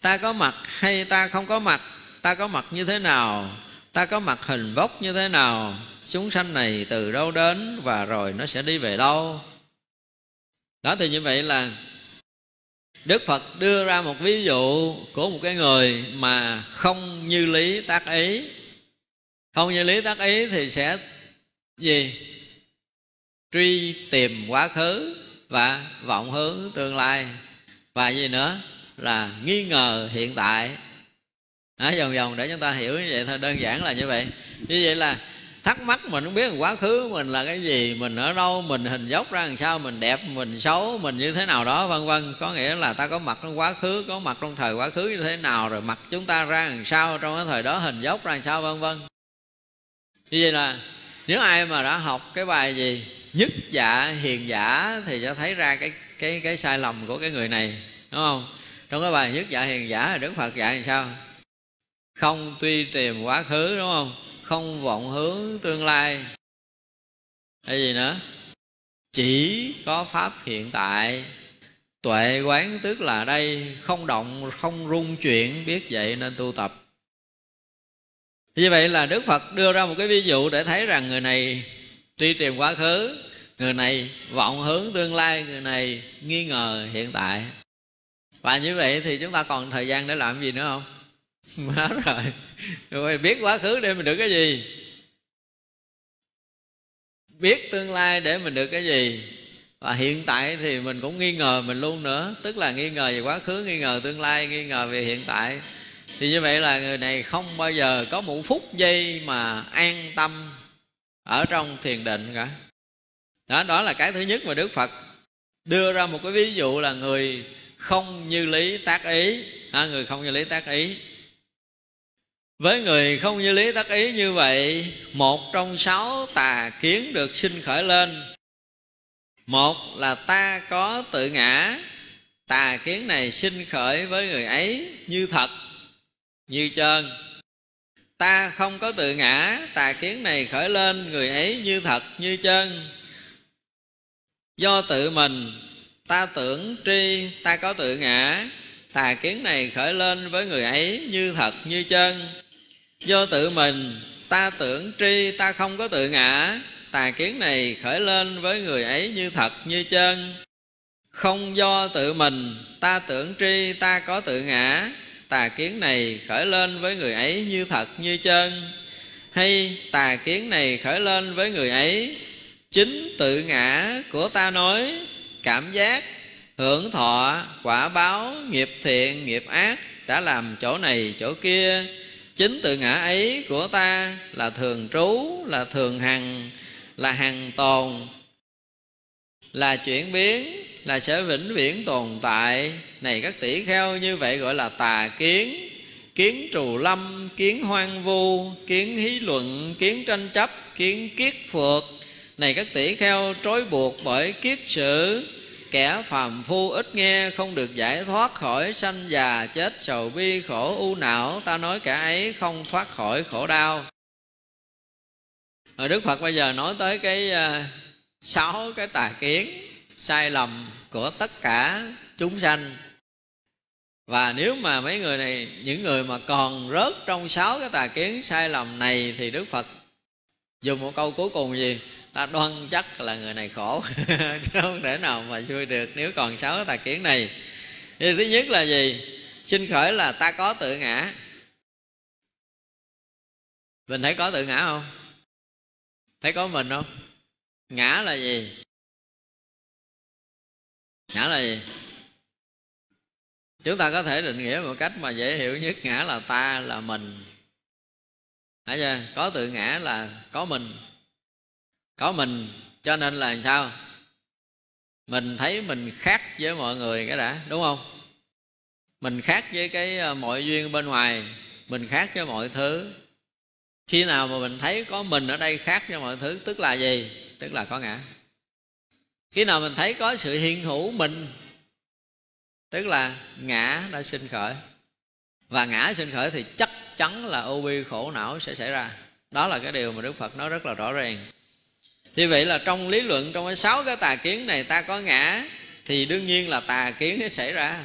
Ta có mặt hay ta không có mặt? Ta có mặt như thế nào? Ta có mặt hình vóc như thế nào? Chúng sanh này từ đâu đến và rồi nó sẽ đi về đâu? Đó thì như vậy là đức phật đưa ra một ví dụ của một cái người mà không như lý tác ý. Không như lý tác ý thì sẽ gì? Truy tìm quá khứ và vọng hướng tương lai. Và gì nữa? Là nghi ngờ hiện tại. À, vòng vòng để chúng ta hiểu như vậy thôi đơn giản là như vậy. Như vậy là thắc mắc mình không biết quá khứ mình là cái gì mình ở đâu mình hình dốc ra làm sao mình đẹp mình xấu mình như thế nào đó vân vân. Có nghĩa là ta có mặt trong quá khứ có mặt trong thời quá khứ như thế nào rồi mặt chúng ta ra làm sao trong cái thời đó hình dốc ra làm sao vân vân. Như vậy là nếu ai mà đã học cái bài gì nhất dạ hiền giả thì sẽ thấy ra cái cái cái sai lầm của cái người này, đúng không? Trong cái bài nhất dạ hiền giả đức phật dạy làm sao? Không tuy tìm quá khứ, đúng không? Không vọng hướng tương lai. Hay gì nữa? Chỉ có pháp hiện tại. Tuệ quán tức là đây, không động, không rung chuyển, biết vậy nên tu tập. Như vậy là đức phật đưa ra một cái ví dụ để thấy rằng người này tuy tìm quá khứ, người này vọng hướng tương lai, người này nghi ngờ hiện tại. Và như vậy thì chúng ta còn thời gian để làm gì nữa không? *laughs* Má rồi. Rồi biết quá khứ để mình được cái gì? Biết tương lai để mình được cái gì? Và hiện tại thì mình cũng nghi ngờ mình luôn nữa. Tức là nghi ngờ về quá khứ, nghi ngờ tương lai, nghi ngờ về hiện tại. Thì như vậy là người này không bao giờ có một phút giây mà an tâm ở trong thiền định cả. Đó đó là cái thứ nhất mà đức phật đưa ra một cái ví dụ là người không như lý tác ý. À, người không như lý tác ý. Với người không như lý tác ý như vậy một trong sáu tà kiến được sinh khởi lên. Một là ta có tự ngã. Tà kiến này sinh khởi với người ấy như thật như trơn ta không có tự ngã, tà kiến này khởi lên, người ấy như thật, như chân. Do tự mình, ta tưởng tri, ta có tự ngã. Tà kiến này khởi lên với người ấy như thật, như chân. Do tự mình, ta tưởng tri, ta không có tự ngã. Tà kiến này khởi lên với người ấy như thật, như chân. Không do tự mình, ta tưởng tri, ta có tự ngã tà kiến này khởi lên với người ấy như thật như chân? Hay tà kiến này khởi lên với người ấy, chính tự ngã của ta nói, cảm giác, hưởng thọ, quả báo, nghiệp thiện, nghiệp ác đã làm chỗ này, chỗ kia. Chính tự ngã ấy của ta là thường trú, là thường hằng, là hằng tồn, là chuyển biến là sẽ vĩnh viễn tồn tại. Này các tỷ kheo như vậy gọi là tà kiến. Kiến trù lâm kiến hoang vu kiến hí luận kiến tranh chấp kiến kiết phượt này các tỷ kheo trói buộc bởi kiết sử kẻ phàm phu ít nghe không được giải thoát khỏi sanh già chết sầu bi khổ u não. Ta nói kẻ ấy không thoát khỏi khổ đau. Rồi đức phật bây giờ nói tới cái uh, sáu cái tà kiến sai lầm của tất cả chúng sanh. Và nếu mà mấy người này, những người mà còn rớt trong sáu cái tà kiến sai lầm này thì đức phật dùng một câu cuối cùng gì? Ta đoan chắc là người này khổ. *laughs* Chứ không thể nào mà vui được nếu còn sáu cái tà kiến này. Thì thứ nhất là gì? Sinh khởi là ta có tự ngã. Mình thấy có tự ngã không? Thấy có mình không? Ngã là gì? Ngã là gì chúng ta có thể định nghĩa một cách mà dễ hiểu nhất, ngã là ta là mình Thấy chưa? Có tự ngã là có mình Có mình, cho nên là sao? Mình thấy mình khác với mọi người cái đã, Đúng không? Mình khác với cái ờ, mọi duyên bên ngoài Mình khác với mọi thứ Khi nào mà mình thấy có mình ở đây khác với mọi thứ, Tức là gì? Tức là có ngã khi nào mình thấy có sự hiện hữu mình, tức là ngã đã sinh khởi. Và ngã sinh khởi thì chắc chắn là ô bi khổ não sẽ xảy ra. Đó là cái điều mà đức phật nói rất là rõ ràng. Như vậy là trong lý luận, trong cái sáu cái tà kiến này ta có ngã, thì đương nhiên là tà kiến nó xảy ra.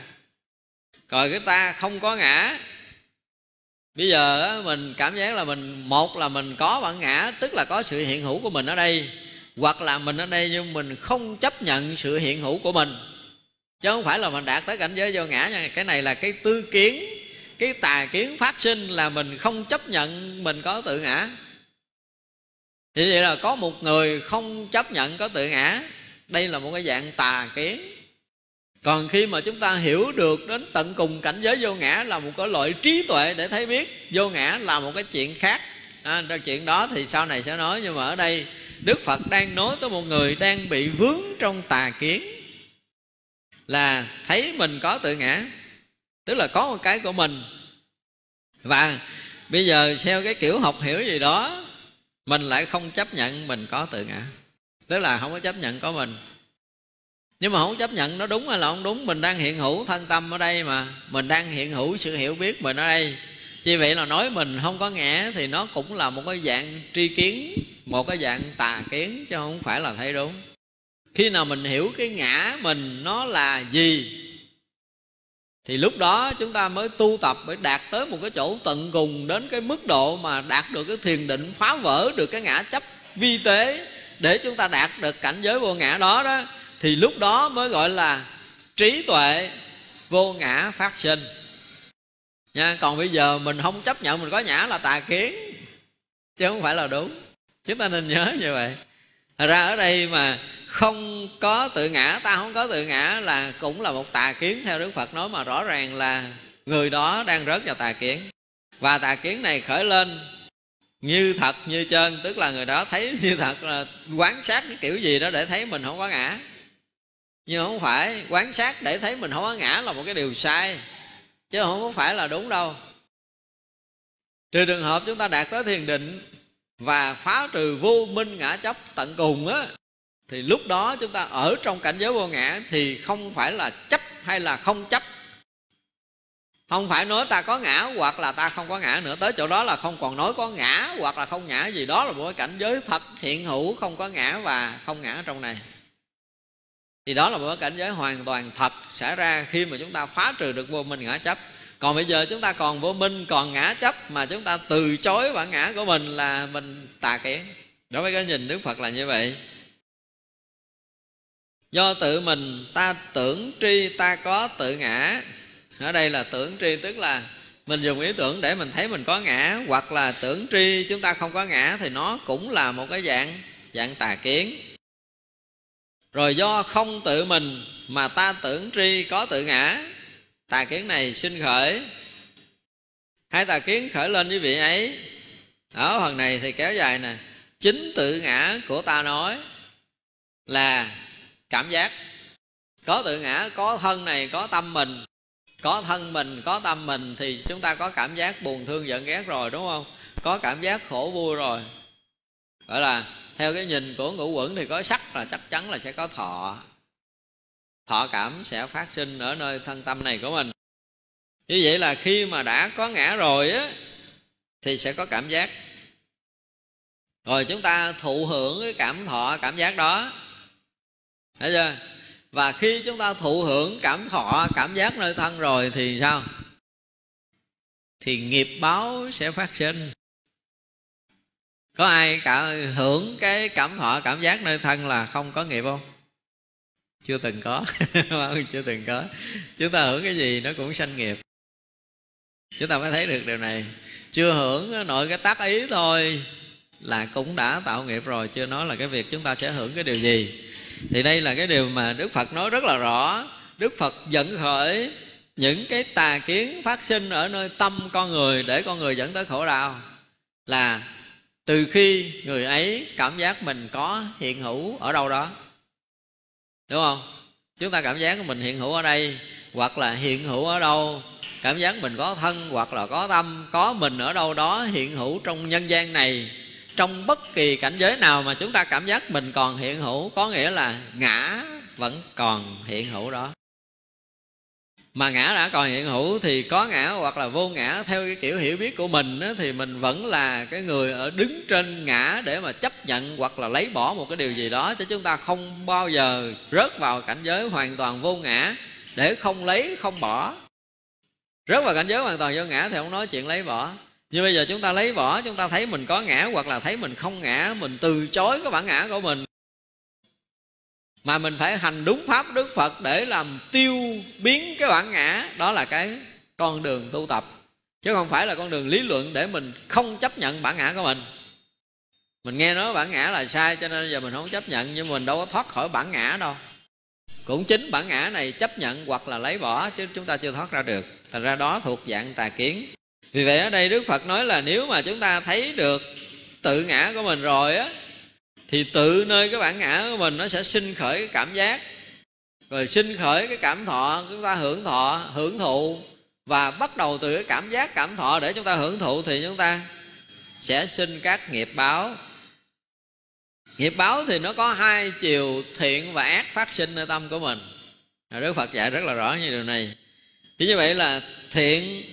Còn cái ta không có ngã, bây giờ mình cảm giác là mình, một là mình có bản ngã, tức là có sự hiện hữu của mình ở đây hoặc là mình ở đây nhưng mình không chấp nhận sự hiện hữu của mình. Chứ không phải là mình đạt tới cảnh giới vô ngã nha. Cái này là cái tư kiến cái tà kiến phát sinh là mình không chấp nhận mình có tự ngã. Thì vậy là có một người không chấp nhận có tự ngã. Đây là một cái dạng tà kiến. Còn khi mà chúng ta hiểu được đến tận cùng cảnh giới vô ngã là một cái loại trí tuệ để thấy biết vô ngã là một cái chuyện khác. À, chuyện đó thì sau này sẽ nói nhưng mà ở đây đức phật đang nói tới một người đang bị vướng trong tà kiến. Là thấy mình có tự ngã, tức là có một cái của mình. Và bây giờ theo cái kiểu học hiểu gì đó, mình lại không chấp nhận mình có tự ngã. Tức là không có chấp nhận có mình. Nhưng mà không chấp nhận nó đúng hay là không đúng, mình đang hiện hữu thân tâm ở đây mà. Mình đang hiện hữu sự hiểu biết mình ở đây như vậy là nói mình không có ngã thì nó cũng là một cái dạng tri kiến, một cái dạng tà kiến chứ không phải là thấy đúng. Khi nào mình hiểu cái ngã mình nó là gì, thì lúc đó chúng ta mới tu tập, mới đạt tới một cái chỗ tận cùng đến cái mức độ mà đạt được cái thiền định, phá vỡ được cái ngã chấp vi tế để chúng ta đạt được cảnh giới vô ngã đó đó, thì lúc đó mới gọi là trí tuệ vô ngã phát sinh nha, còn bây giờ mình không chấp nhận, mình có nhã là tà kiến. Chứ không phải là đúng. Chúng ta nên nhớ như vậy. Thật ra ở đây mà không có tự ngã, ta không có tự ngã là cũng là một tà kiến theo đức phật nói mà rõ ràng là người đó đang rớt vào tà kiến. Và tà kiến này khởi lên như thật, như chân, tức là người đó thấy như thật, là quán sát cái kiểu gì đó để thấy mình không có ngã. Nhưng không phải quán sát để thấy mình không có ngã là một cái điều sai chứ không phải là đúng đâu. Trừ trường hợp chúng ta đạt tới thiền định và phá trừ vô minh ngã chấp tận cùng á, thì lúc đó chúng ta ở trong cảnh giới vô ngã thì không phải là chấp hay là không chấp. Không phải nói ta có ngã hoặc là ta không có ngã nữa, tới chỗ đó là không còn nói có ngã hoặc là không ngã gì. Đó là một cái cảnh giới thật hiện hữu, không có ngã và không ngã trong này thì đó là một cái cảnh giới hoàn toàn thật xảy ra khi mà chúng ta phá trừ được vô minh ngã chấp. Còn bây giờ chúng ta còn vô minh, còn ngã chấp mà chúng ta từ chối bản ngã của mình là mình tà kiến đối với cái nhìn đức phật là như vậy. Do tự mình ta tưởng tri, ta có tự ngã. Ở đây là tưởng tri tức là mình dùng ý tưởng để mình thấy mình có ngã, hoặc là tưởng tri chúng ta không có ngã thì nó cũng là một cái dạng dạng tà kiến rồi do không tự mình mà ta tưởng tri có tự ngã. Tà kiến này sinh khởi. Hai tà kiến khởi lên với vị ấy. Ở phần này thì kéo dài nè. Chính tự ngã của ta nói là cảm giác. Có tự ngã, có thân này, có tâm mình. Có thân mình, có tâm mình thì chúng ta có cảm giác buồn thương giận ghét rồi, đúng không? Có cảm giác khổ vui rồi. Gọi là theo cái nhìn của ngũ quẩn thì có sắc là chắc chắn là sẽ có thọ. Thọ cảm sẽ phát sinh ở nơi thân tâm này của mình. Như vậy là khi mà đã có ngã rồi á, thì sẽ có cảm giác. Rồi chúng ta thụ hưởng cái cảm thọ, cảm giác đó. Thấy chưa? Và khi chúng ta thụ hưởng cảm thọ, cảm giác nơi thân rồi thì sao? Thì nghiệp báo sẽ phát sinh có ai cả hưởng cái cảm thọ, cảm giác nơi thân là không có nghiệp không? Chưa từng có. *laughs* Chưa từng có. Chúng ta hưởng cái gì nó cũng sanh nghiệp. Chúng ta mới thấy được điều này. Chưa hưởng nội cái tác ý thôi là cũng đã tạo nghiệp rồi, chưa nói là cái việc chúng ta sẽ hưởng cái điều gì. Thì đây là cái điều mà đức phật nói rất là rõ. Đức phật dẫn khởi những cái tà kiến phát sinh ở nơi tâm con người để con người dẫn tới khổ đau là từ khi người ấy cảm giác mình có hiện hữu ở đâu đó. Đúng không? Chúng ta cảm giác mình hiện hữu ở đây, hoặc là hiện hữu ở đâu. Cảm giác mình có thân, hoặc là có tâm, có mình ở đâu đó hiện hữu trong nhân gian này. Trong bất kỳ cảnh giới nào mà chúng ta cảm giác mình còn hiện hữu, có nghĩa là ngã vẫn còn hiện hữu đó mà ngã đã còn hiện hữu thì có ngã hoặc là vô ngã. Theo cái kiểu hiểu biết của mình á, thì mình vẫn là cái người ở đứng trên ngã để mà chấp nhận hoặc là lấy bỏ một cái điều gì đó. Cho chúng ta không bao giờ rớt vào cảnh giới hoàn toàn vô ngã để không lấy không bỏ. Rớt vào cảnh giới hoàn toàn vô ngã thì không nói chuyện lấy bỏ. Như bây giờ chúng ta lấy bỏ chúng ta thấy mình có ngã hoặc là thấy mình không ngã mình từ chối cái bản ngã của mình mà mình phải hành đúng pháp, đức phật để làm tiêu biến cái bản ngã, đó là cái con đường tu tập. Chứ không phải là con đường lý luận để mình không chấp nhận bản ngã của mình. Mình nghe nói bản ngã là sai, cho nên giờ mình không chấp nhận, nhưng mình đâu có thoát khỏi bản ngã đâu. Cũng chính bản ngã này chấp nhận hoặc là lấy bỏ, chứ chúng ta chưa thoát ra được. Thành ra đó thuộc dạng tà kiến. Vì vậy ở đây đức phật nói là nếu mà chúng ta thấy được tự ngã của mình rồi á thì tự nơi cái bản ngã của mình nó sẽ sinh khởi cái cảm giác. Rồi sinh khởi cái cảm thọ, chúng ta hưởng thọ, hưởng thụ. Và bắt đầu từ cái cảm giác, cảm thọ để chúng ta hưởng thụ thì chúng ta sẽ sinh các nghiệp báo. Nghiệp báo thì nó có hai chiều thiện và ác phát sinh nơi tâm của mình. Đức phật dạy rất là rõ như điều này. Thì như vậy là thiện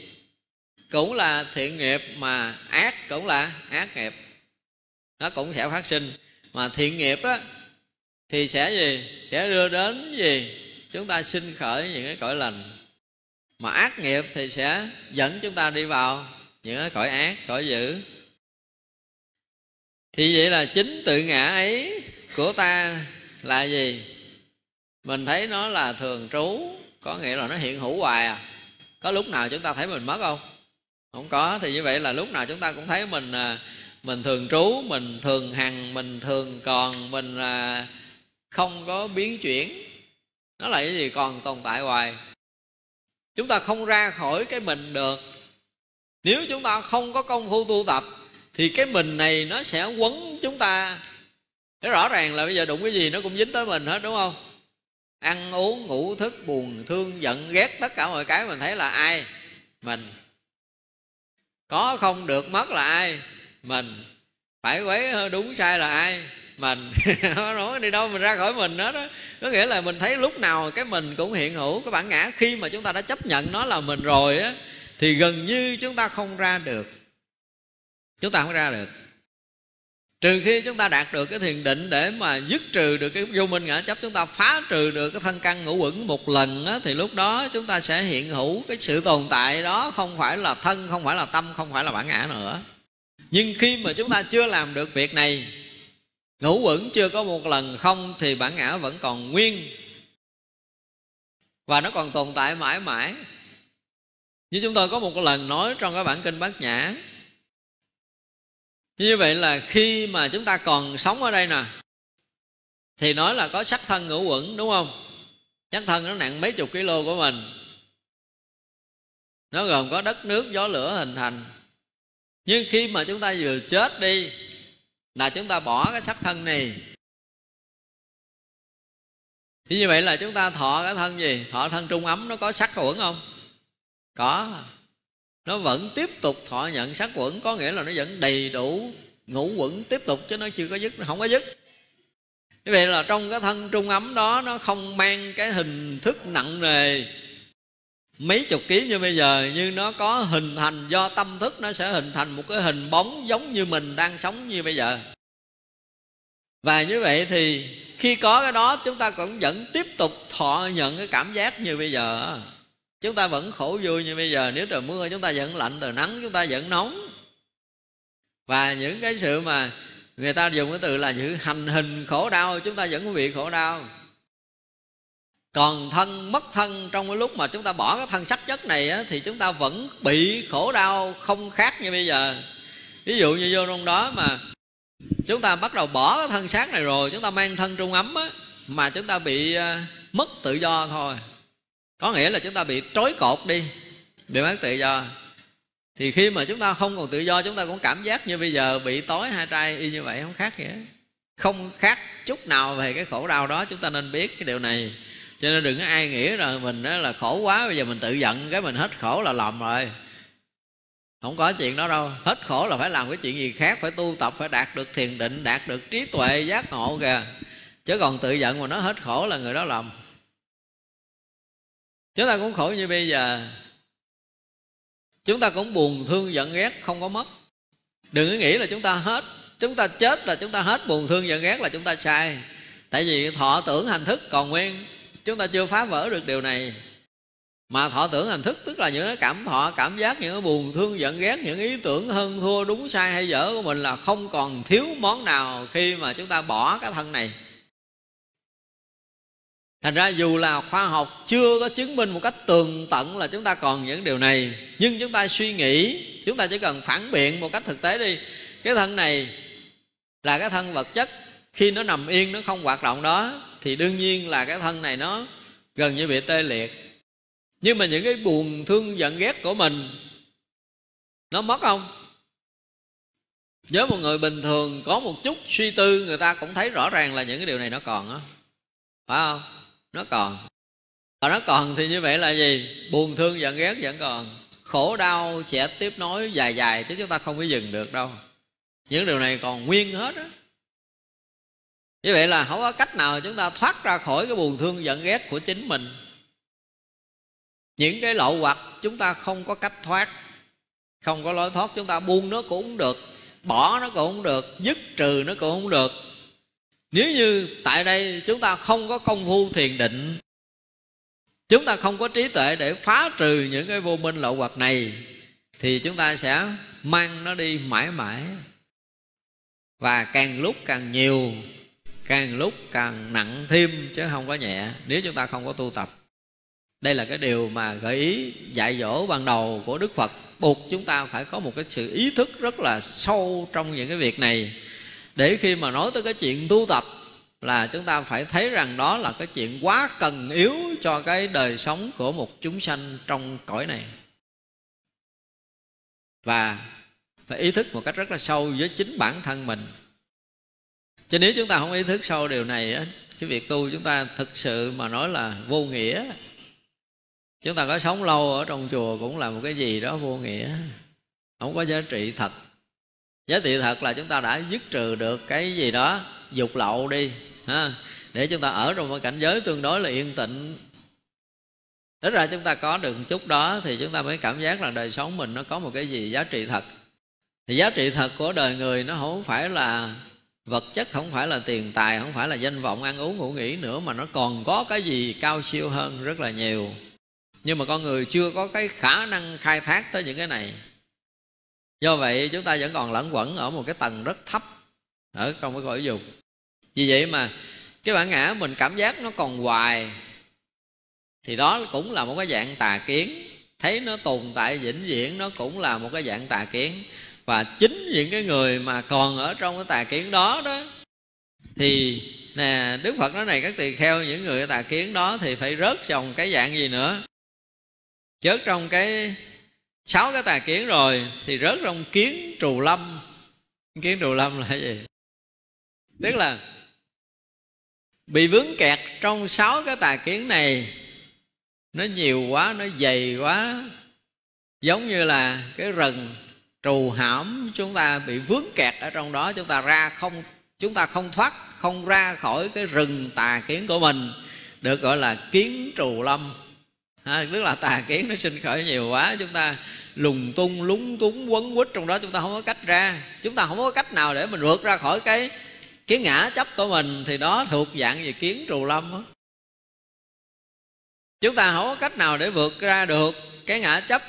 cũng là thiện nghiệp mà ác cũng là ác nghiệp. Nó cũng sẽ phát sinh mà thiện nghiệp á thì sẽ gì? Sẽ đưa đến gì? Chúng ta sinh khởi những cái cõi lành. Mà ác nghiệp thì sẽ dẫn chúng ta đi vào những cái cõi ác cõi dữ. Thì vậy là chính tự ngã ấy của ta là gì? Mình thấy nó là thường trú có nghĩa là nó hiện hữu hoài à. Có lúc nào chúng ta thấy mình mất không? Không có thì như vậy là lúc nào chúng ta cũng thấy mình à, mình thường trú mình thường hằng mình thường còn mình à, không có biến chuyển. Nó là cái gì còn tồn tại hoài. Chúng ta không ra khỏi cái mình được. Nếu chúng ta không có công phu tu tập thì cái mình này nó sẽ quấn chúng ta. Nó rõ ràng là bây giờ đụng cái gì nó cũng dính tới mình hết đúng không? Ăn uống ngủ thức buồn thương giận ghét tất cả mọi cái mình thấy là ai? Mình. Có không được mất là ai? Mình. Phải quấy ờ, đúng sai là ai? Mình. *laughs* Nó nói đi đâu mình ra khỏi mình hết đó có nghĩa là mình thấy lúc nào cái mình cũng hiện hữu cái bản ngã khi mà chúng ta đã chấp nhận nó là mình rồi á thì gần như chúng ta không ra được. Chúng ta không ra được. Trừ khi chúng ta đạt được cái thiền định để mà dứt trừ được cái vô minh ngã chấp chúng ta phá trừ được cái thân căn ngũ quẩn một lần á, thì lúc đó chúng ta sẽ hiện hữu cái sự tồn tại đó không phải là thân không phải là tâm không phải là bản ngã nữa nhưng khi mà chúng ta chưa làm được việc này, ngũ quẩn chưa có một lần không thì bản ngã vẫn còn nguyên. Và nó còn tồn tại mãi mãi. Như chúng tôi có một lần nói trong cái bản kinh bát nhã. Như vậy là khi mà chúng ta còn sống ở đây nè, thì nói là có sắc thân ngũ quẩn đúng không? Sắc thân nó nặng mấy chục kg của mình. Nó gồm có đất nước, gió lửa hình thành nhưng khi mà chúng ta vừa chết đi, là chúng ta bỏ cái sắc thân này. Thì như vậy là chúng ta thọ cái thân gì? Thọ thân trung ấm, nó có sắc quẩn không? Có. Nó vẫn tiếp tục thọ nhận sắc quẩn có nghĩa là nó vẫn đầy đủ ngũ quẩn tiếp tục, chứ nó chưa có dứt, nó không có dứt. Như vậy là trong cái thân trung ấm đó, nó không mang cái hình thức nặng nề mấy chục ký như bây giờ nhưng nó có hình thành do tâm thức, nó sẽ hình thành một cái hình bóng giống như mình đang sống như bây giờ. Và như vậy thì khi có cái đó, chúng ta cũng vẫn tiếp tục thọ nhận cái cảm giác như bây giờ. Chúng ta vẫn khổ vui như bây giờ, nếu trời mưa chúng ta vẫn lạnh, trời nắng chúng ta vẫn nóng. Và những cái sự mà người ta dùng cái từ là sự hành hình khổ đau, chúng ta vẫn có bị khổ đau còn thân mất thân trong cái lúc mà chúng ta bỏ cái thân sắc chất này á, thì chúng ta vẫn bị khổ đau không khác như bây giờ. Ví dụ như vô trong đó mà chúng ta bắt đầu bỏ cái thân xác này rồi chúng ta mang thân trung ấm á, mà chúng ta bị à, mất tự do thôi. Có nghĩa là chúng ta bị trói cột đi bị mất tự do. Thì khi mà chúng ta không còn tự do chúng ta cũng cảm giác như bây giờ bị tối hai trai y như vậy không khác gì hết. Không khác chút nào về cái khổ đau đó chúng ta nên biết cái điều này cho nên đừng có ai nghĩ rằng mình đó là khổ quá, bây giờ mình tự giận cái mình hết khổ là lầm rồi. Không có chuyện đó đâu. Hết khổ là phải làm cái chuyện gì khác, phải tu tập, phải đạt được thiền định, đạt được trí tuệ giác ngộ kìa. Chứ còn tự giận mà nó hết khổ là người đó lầm. Chúng ta cũng khổ như bây giờ. Chúng ta cũng buồn, thương, giận, ghét, không có mất. Đừng có nghĩ là chúng ta hết. Chúng ta chết là chúng ta hết buồn, thương, giận, ghét là chúng ta sai. Tại vì thọ tưởng, hành thức còn nguyên chúng ta chưa phá vỡ được điều này. Mà thọ tưởng hành thức, tức là những cái cảm thọ, cảm giác, những cái buồn, thương giận, ghét, những ý tưởng hơn thua, đúng, sai hay dở của mình là không còn thiếu món nào khi mà chúng ta bỏ cái thân này. Thành ra dù là khoa học chưa có chứng minh một cách tường tận là chúng ta còn những điều này, nhưng chúng ta suy nghĩ, chúng ta chỉ cần phản biện một cách thực tế đi. Cái thân này là cái thân vật chất, khi nó nằm yên, nó không hoạt động đó thì đương nhiên là cái thân này nó gần như bị tê liệt. Nhưng mà những cái buồn thương giận ghét của mình, nó mất không? Với một người bình thường, có một chút suy tư, người ta cũng thấy rõ ràng là những cái điều này nó còn á. Phải không? Nó còn. Và nó còn thì như vậy là gì? Buồn thương giận ghét vẫn còn. Khổ đau sẽ tiếp nối dài dài chứ chúng ta không có dừng được đâu. Những điều này còn nguyên hết á như vậy là không có cách nào chúng ta thoát ra khỏi cái buồn thương giận ghét của chính mình. Những cái lậu hoặc chúng ta không có cách thoát, không có lối thoát, chúng ta buông nó cũng không được, bỏ nó cũng không được, dứt trừ nó cũng không được. Nếu như tại đây chúng ta không có công phu thiền định, chúng ta không có trí tuệ để phá trừ những cái vô minh lậu hoặc này, thì chúng ta sẽ mang nó đi mãi mãi. Và càng lúc càng nhiều càng lúc càng nặng thêm chứ không có nhẹ, nếu chúng ta không có tu tập. Đây là cái điều mà gợi ý dạy dỗ ban đầu của đức phật. Buộc chúng ta phải có một cái sự ý thức rất là sâu trong những cái việc này. Để khi mà nói tới cái chuyện tu tập là chúng ta phải thấy rằng đó là cái chuyện quá cần yếu cho cái đời sống của một chúng sanh trong cõi này. Và phải ý thức một cách rất là sâu với chính bản thân mình cho nếu chúng ta không ý thức sâu điều này cái việc tu chúng ta thực sự mà nói là vô nghĩa. Chúng ta có sống lâu ở trong chùa cũng là một cái gì đó vô nghĩa. Không có giá trị thật. Giá trị thật là chúng ta đã dứt trừ được cái gì đó, dục lậu đi, ha, để chúng ta ở trong một cảnh giới tương đối là yên tịnh Thế ra chúng ta có được một chút đó thì chúng ta mới cảm giác là đời sống mình nó có một cái gì giá trị thật. Thì giá trị thật của đời người nó không phải là vật chất không phải là tiền tài, không phải là danh vọng, ăn uống ngủ nghỉ nữa, mà nó còn có cái gì cao siêu hơn rất là nhiều. Nhưng mà con người chưa có cái khả năng khai thác tới những cái này. Do vậy, chúng ta vẫn còn lẫn quẩn ở một cái tầng rất thấp ở trong cái cõi dục. Vì vậy mà, cái bản ngã mình cảm giác nó còn hoài, thì đó cũng là một cái dạng tà kiến. Thấy nó tồn tại vĩnh viễn, nó cũng là một cái dạng tà kiến và chính những cái người mà còn ở trong cái tà kiến đó đó, thì nè, đức phật nói này, các tỳ kheo, những người tà kiến đó thì phải rớt trong cái dạng gì nữa? Chớt trong cái sáu cái tà kiến rồi thì rớt trong kiến trù lâm. Kiến trù lâm là cái gì? Tức là bị vướng kẹt trong sáu cái tà kiến này. Nó nhiều quá, nó dày quá. Giống như là cái rừng trù hãm chúng ta bị vướng kẹt ở trong đó chúng ta ra không chúng ta không thoát không ra khỏi cái rừng tà kiến của mình được gọi là kiến trù lâm. À, tức là tà kiến nó sinh khởi nhiều quá chúng ta lùng tung lúng túng quấn quýt trong đó chúng ta không có cách ra. Chúng ta không có cách nào để mình vượt ra khỏi cái kiến ngã chấp của mình thì đó thuộc dạng về kiến trù lâm đó. chúng ta không có cách nào để vượt ra được cái ngã chấp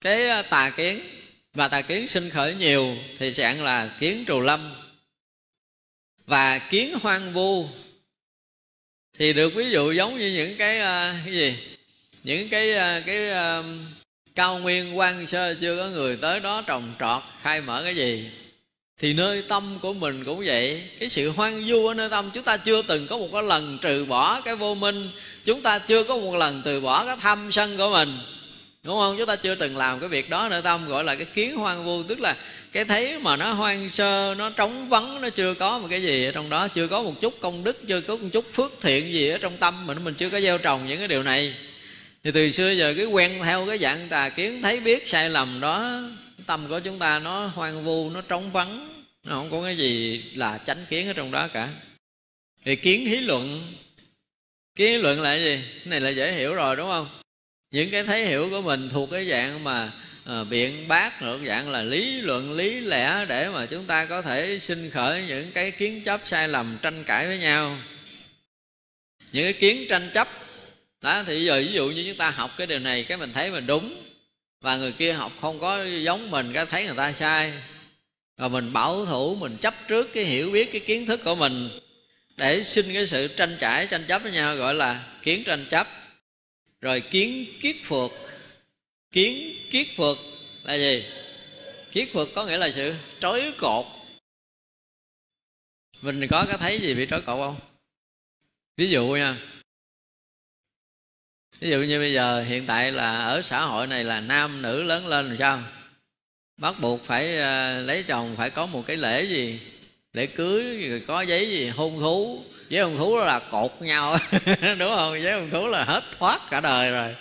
cái à, tà kiến và tà kiến sinh khởi nhiều thì sẽ là kiến trù lâm. Và kiến hoang vu thì được ví dụ giống như những cái ờ, cái gì? Những cái ờ, cái ờ, cao nguyên quan sơ chưa có người tới đó trồng trọt khai mở cái gì? Thì nơi tâm của mình cũng vậy. Cái sự hoang du ở nơi tâm chúng ta chưa từng có một cái lần trừ bỏ cái vô minh. Chúng ta chưa có một lần từ bỏ cái tham sân của mình đúng không? Chúng ta chưa từng làm cái việc đó nữa tâm gọi là cái kiến hoang vu, tức là cái thấy mà nó hoang sơ, nó trống vắng, nó chưa có một cái gì ở trong đó, chưa có một chút công đức, chưa có một chút phước thiện gì ở trong tâm mình mình chưa có gieo trồng những cái điều này. Thì từ xưa giờ cái quen theo cái dạng tà kiến, thấy biết sai lầm đó, tâm của chúng ta nó hoang vu, nó trống vắng, nó không có cái gì là chánh kiến ở trong đó cả. Thì kiến hí luận, kiến hí luận là cái gì? Cái này là dễ hiểu rồi, đúng không? Những cái thấy hiểu của mình thuộc cái dạng mà à, biện bác thuộc dạng là lý luận lý lẽ để mà chúng ta có thể sinh khởi những cái kiến chấp sai lầm tranh cãi với nhau. Những cái kiến tranh chấp đó thì giờ ví dụ như chúng ta học cái điều này cái mình thấy mình đúng và người kia học không có giống mình cái thấy người ta sai và mình bảo thủ mình chấp trước cái hiểu biết cái kiến thức của mình để sinh cái sự tranh cãi tranh chấp với nhau gọi là kiến tranh chấp rồi kiến kiết phược kiến kiết phược là gì? Kiết phược có nghĩa là sự trói cột. Mình có cái thấy gì bị trói cột không? Ví dụ nha. Ví dụ như bây giờ hiện tại là ở xã hội này là nam nữ lớn lên rồi sao? Bắt buộc phải à, lấy chồng phải có một cái lễ gì? Để cưới, rồi có giấy gì, hôn thú. Giấy hôn thú đó là cột nhau. *laughs* Đúng không? Giấy hôn thú là hết thoát cả đời rồi.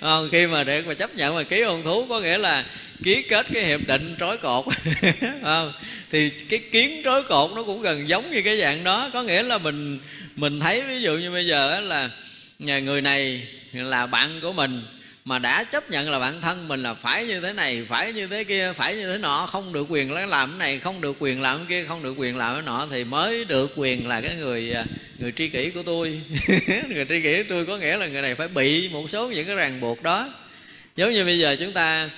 Không? khi mà để mà chấp nhận mà ký hôn thú, có nghĩa là ký kết cái hiệp định trói cột. *laughs* Không? thì cái kiến trói cột nó cũng gần giống như cái dạng đó. Có nghĩa là mình mình thấy, ví dụ như bây giờ là, nhà người này là bạn của mình mà đã chấp nhận là bạn thân mình là phải như thế này phải như thế kia phải như thế nọ không được quyền làm cái này không được quyền làm cái kia không được quyền làm cái nọ thì mới được quyền là cái người à, người tri kỷ của tôi. *laughs* Người tri kỷ của tôi có nghĩa là người này phải bị một số những cái ràng buộc đó. Giống như bây giờ chúng ta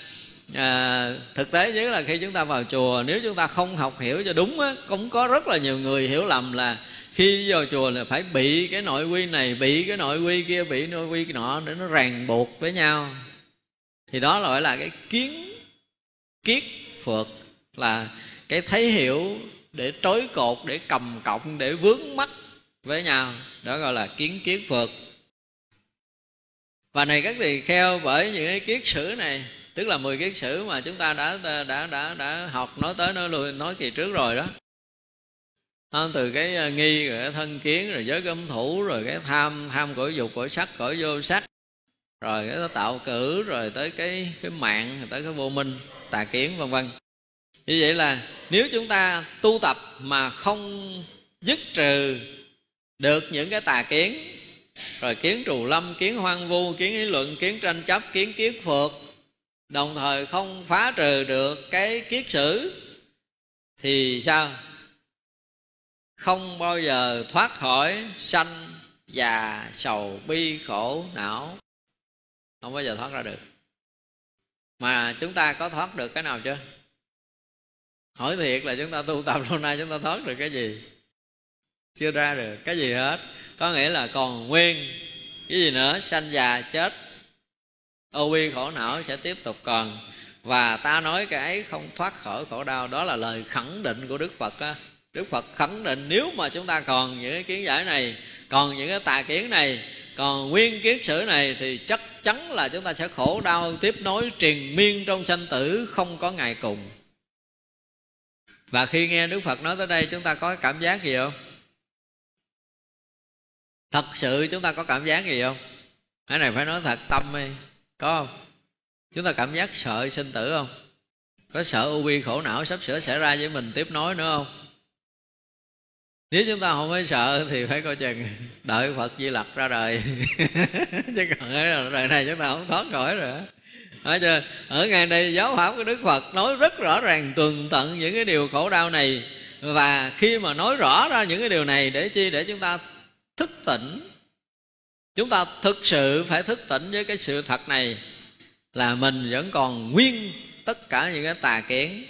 à, thực tế nhất là khi chúng ta vào chùa nếu chúng ta không học hiểu cho đúng á cũng có rất là nhiều người hiểu lầm là khi vào chùa là phải bị cái nội quy này, bị cái nội quy kia, bị nội quy nọ để nó ràng buộc với nhau. Thì đó gọi là cái kiến, kiết phượt là cái thấy hiểu để trói cột, để cầm cộng để vướng mắt với nhau. Đó gọi là kiến kiết phượt và này các tỳ kheo, bởi những cái kiết sử này, tức là 10 kiết sử mà chúng ta đã đã đã đã học, nói tới, nói lui, nói kỳ trước rồi đó không? từ cái ờ, nghi rồi cái thân kiến rồi giới cấm thủ rồi cái tham tham cõi dục, cõi sắc, cõi vô sắc rồi cái tạo cử rồi tới cái cái mạng, rồi tới cái vô minh, tà kiến, vân vân như vậy là nếu chúng ta tu tập mà không dứt trừ được những cái tà kiến, rồi kiến trù lâm, kiến hoang vu, kiến lý luận, kiến tranh chấp, kiến kiết phượt đồng thời không phá trừ được cái kiết sử, thì sao không bao giờ thoát khỏi sanh già sầu bi khổ não. Không bao giờ thoát ra được. Mà chúng ta có thoát được cái nào chưa? Hỏi thiệt là chúng ta tu tập lâu nay chúng ta thoát được cái gì? Chưa ra được. Cái gì hết? Có nghĩa là còn nguyên. Cái gì nữa? Sanh già chết. Ô bi khổ não sẽ tiếp tục còn. Và ta nói cái ấy không thoát khỏi khổ đau. Đó là lời khẳng định của đức phật á đức phật khẳng định nếu mà chúng ta còn những cái kiến giải này, còn những cái tà kiến này, còn nguyên kiến sử này thì chắc chắn là chúng ta sẽ khổ đau tiếp nối triền miên trong sanh tử không có ngày cùng. Và khi nghe đức phật nói tới đây, chúng ta có cảm giác gì không? Thật sự chúng ta có cảm giác gì không? Cái này phải nói thật tâm đi, có không? Chúng ta cảm giác sợ sinh tử không? Có sợ u bi khổ não sắp sửa xảy ra với mình tiếp nối nữa không? Nếu chúng ta không phải sợ thì phải coi chừng đợi phật di lặc ra đời. *laughs* Chứ còn ở đời này chúng ta không thoát khỏi rồi Thấy chưa? ở ngày đây giáo pháp của đức phật nói rất rõ ràng tường tận những cái điều khổ đau này. Và khi mà nói rõ ra những cái điều này để chi? Để chúng ta thức tỉnh. Chúng ta thực sự phải thức tỉnh với cái sự thật này là mình vẫn còn nguyên tất cả những cái tà kiến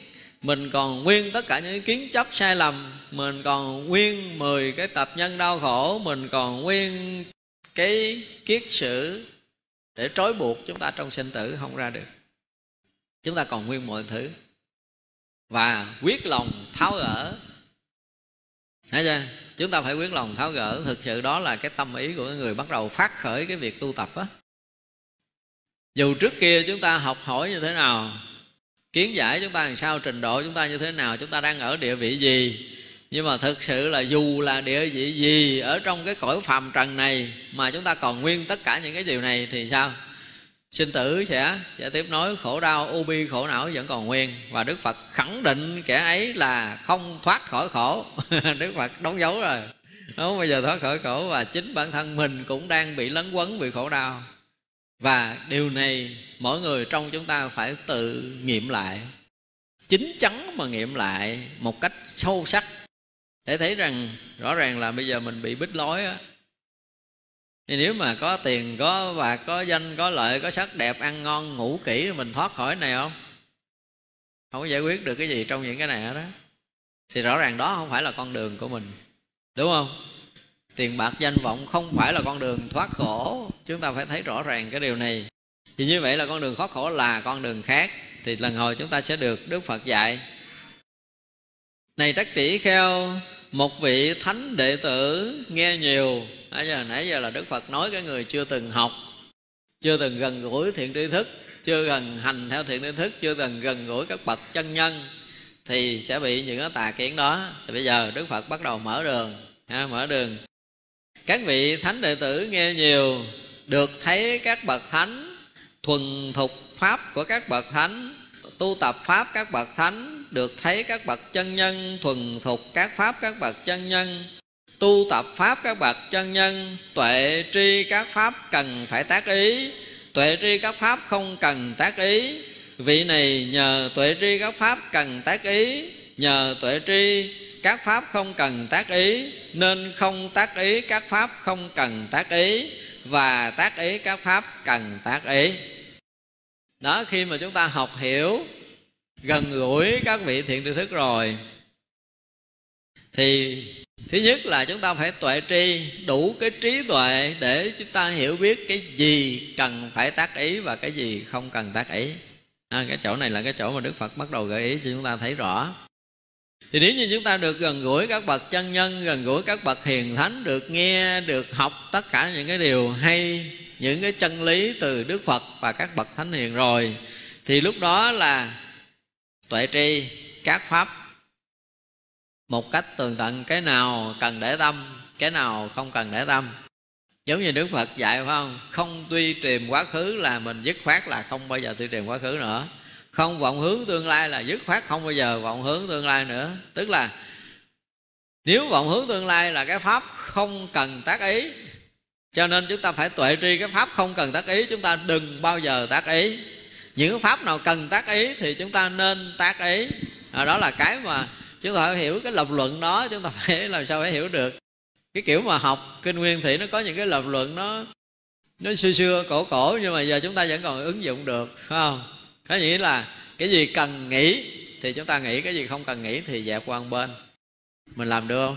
mình còn nguyên tất cả những kiến chấp sai lầm. Mình còn nguyên 10 cái tập nhân đau khổ. Mình còn nguyên cái kiết sử để trói buộc chúng ta trong sinh tử không ra được. Chúng ta còn nguyên mọi thứ. Và quyết lòng tháo gỡ. Thấy chưa? Chúng ta phải quyết lòng tháo gỡ. Thực sự đó là cái tâm ý của người bắt đầu phát khởi cái việc tu tập á. Dù trước kia chúng ta học hỏi như thế nào kiến giải chúng ta làm sao, trình độ chúng ta như thế nào, chúng ta đang ở địa vị gì. Nhưng mà thực sự là dù là địa vị gì ở trong cái cõi phàm trần này mà chúng ta còn nguyên tất cả những cái điều này thì sao? Sinh tử sẽ sẽ tiếp nối, khổ đau, u bi, khổ não vẫn còn nguyên. Và đức phật khẳng định kẻ ấy là không thoát khỏi khổ. *laughs* Đức phật đóng dấu rồi. Không? Bây giờ thoát khỏi khổ và chính bản thân mình cũng đang bị lấn quấn bị khổ đau và điều này mỗi người trong chúng ta phải tự nghiệm lại. Chính chắn mà nghiệm lại một cách sâu sắc để thấy rằng rõ ràng là bây giờ mình bị bích lối á. Thì nếu mà có tiền, có và có danh, có lợi, có sắc đẹp, ăn ngon, ngủ kỹ mình thoát khỏi này không? Không có giải quyết được cái gì trong những cái này đó thì rõ ràng đó không phải là con đường của mình. Đúng không? Tiền bạc danh vọng không phải là con đường thoát khổ. Chúng ta phải thấy rõ ràng cái điều này. Thì như vậy là con đường thoát khổ là con đường khác thì lần hồi chúng ta sẽ được đức phật dạy. Này trắc tỷ kheo một vị thánh đệ tử nghe nhiều. Nãy giờ nãy giờ là đức phật nói cái người chưa từng học chưa từng gần gũi thiện tri thức chưa gần hành theo thiện tri thức chưa từng gần gũi các bậc chân nhân thì sẽ bị những cái tà kiến đó. Thì bây giờ đức phật bắt đầu mở đường ha, mở đường các vị thánh đệ tử nghe nhiều, được thấy các bậc thánh, thuần thục pháp của các bậc thánh, tu tập pháp các bậc thánh, được thấy các bậc chân nhân, thuần thục các pháp các bậc chân nhân, tu tập pháp các bậc chân nhân, tuệ tri các pháp cần phải tác ý. Tuệ tri các pháp không cần tác ý. Vị này nhờ tuệ tri các pháp cần tác ý, nhờ tuệ tri các pháp không cần tác ý nên không tác ý các pháp không cần tác ý và tác ý các pháp cần tác ý. Đó khi mà chúng ta học hiểu gần gũi các vị thiện tri thức rồi thì thứ nhất là chúng ta phải tuệ tri đủ cái trí tuệ để chúng ta hiểu biết cái gì cần phải tác ý và cái gì không cần tác ý. À, cái chỗ này là cái chỗ mà đức phật bắt đầu gợi ý cho chúng ta thấy rõ thì nếu như chúng ta được gần gũi các bậc chân nhân, gần gũi các bậc hiền thánh, được nghe, được học tất cả những cái điều hay, những cái chân lý từ đức phật và các bậc thánh hiền rồi, thì lúc đó là tuệ tri, các pháp, một cách tường tận cái nào cần để tâm, cái nào không cần để tâm. Giống như đức phật dạy phải không? Không tuy tìm quá khứ là mình dứt khoát là không bao giờ tuy tìm quá khứ nữa không vọng hướng tương lai là dứt khoát không bao giờ vọng hướng tương lai nữa. Tức là nếu vọng hướng tương lai là cái pháp không cần tác ý cho nên chúng ta phải tuệ tri cái pháp không cần tác ý chúng ta đừng bao giờ tác ý. Những pháp nào cần tác ý thì chúng ta nên tác ý. À, đó là cái mà chúng ta phải hiểu cái lập luận đó chúng ta phải *laughs* làm sao phải hiểu được. Cái kiểu mà học kinh nguyên thủy nó có những cái lập luận nó nó xưa xưa cổ cổ nhưng mà giờ chúng ta vẫn còn ứng dụng được phải không? Có nghĩa là cái gì cần nghĩ thì chúng ta nghĩ cái gì không cần nghĩ thì dẹp qua một bên mình làm được không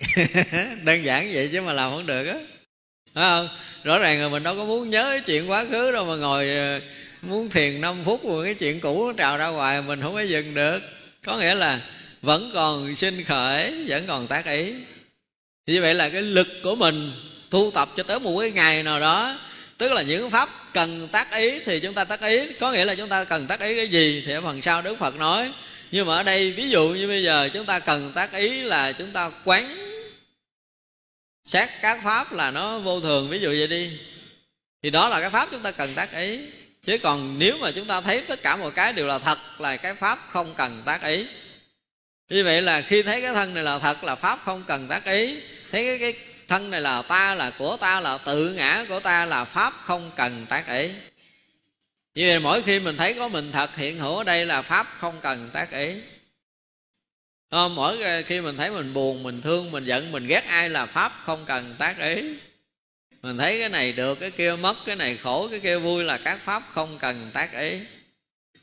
*laughs* đơn giản vậy chứ mà làm không được á Đúng không? Rõ ràng là mình đâu có muốn nhớ cái chuyện quá khứ đâu mà ngồi ờ, muốn thiền 5 phút mà cái chuyện cũ nó trào ra hoài mình không có dừng được. Có nghĩa là vẫn còn sinh khởi, vẫn còn tác ý. Như vậy là cái lực của mình tu tập cho tới một cái ngày nào đó tức là những pháp cần tác ý thì chúng ta tác ý. Có nghĩa là chúng ta cần tác ý cái gì thì ở phần sau đức phật nói. Nhưng mà ở đây ví dụ như bây giờ chúng ta cần tác ý là chúng ta quán xét các pháp là nó vô thường. Ví dụ vậy đi. Thì đó là cái pháp chúng ta cần tác ý. Chứ còn nếu mà chúng ta thấy tất cả mọi cái đều là thật là cái pháp không cần tác ý. Như vậy là khi thấy cái thân này là thật là pháp không cần tác ý thấy cái, cái thân này là ta, là của ta, là tự ngã của ta, là pháp không cần tác ý. Như vậy mỗi khi mình thấy có mình thật hiện hữu ở đây là pháp không cần tác ý. Không? mỗi khi mình thấy mình buồn, mình thương, mình giận, mình ghét ai là pháp không cần tác ý. Mình thấy cái này được, cái kia mất, cái này khổ, cái kia vui là các pháp không cần tác ý.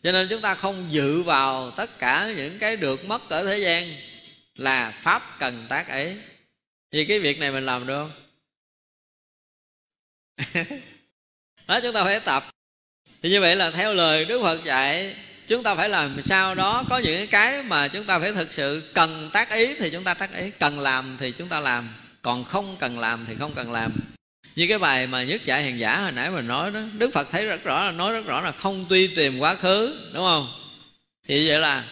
Cho nên chúng ta không dự vào tất cả những cái được mất ở thế gian là pháp cần tác ý vì cái việc này mình làm được không? *laughs* Đó chúng ta phải tập. Thì như vậy là theo lời đức phật dạy, chúng ta phải làm sao đó, có những cái mà chúng ta phải thực sự cần tác ý thì chúng ta tác ý, cần làm thì chúng ta làm, còn không cần làm thì không cần làm. Như cái bài mà nhất dạy hiền giả hồi nãy mình nói đó, đức phật thấy rất rõ là nói rất rõ là không tuy tìm quá khứ, đúng không? Thì vậy là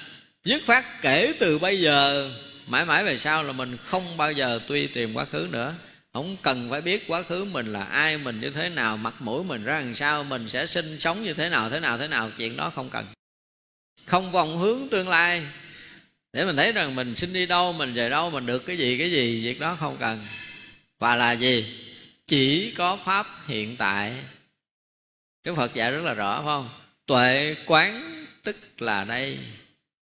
dứt phát kể từ bây giờ mãi mãi về sau là mình không bao giờ tuy tìm quá khứ nữa. Không cần phải biết quá khứ mình là ai, mình như thế nào, mặt mũi mình ra làm sao, mình sẽ sinh sống như thế nào thế nào thế nào, chuyện đó không cần. Không vòng hướng tương lai. Để mình thấy rằng mình sinh đi đâu, mình về đâu, mình được cái gì cái gì, việc đó không cần. Và là gì? Chỉ có pháp hiện tại. Đức Phật dạy rất là rõ, phải không? Tuệ quán tức là đây.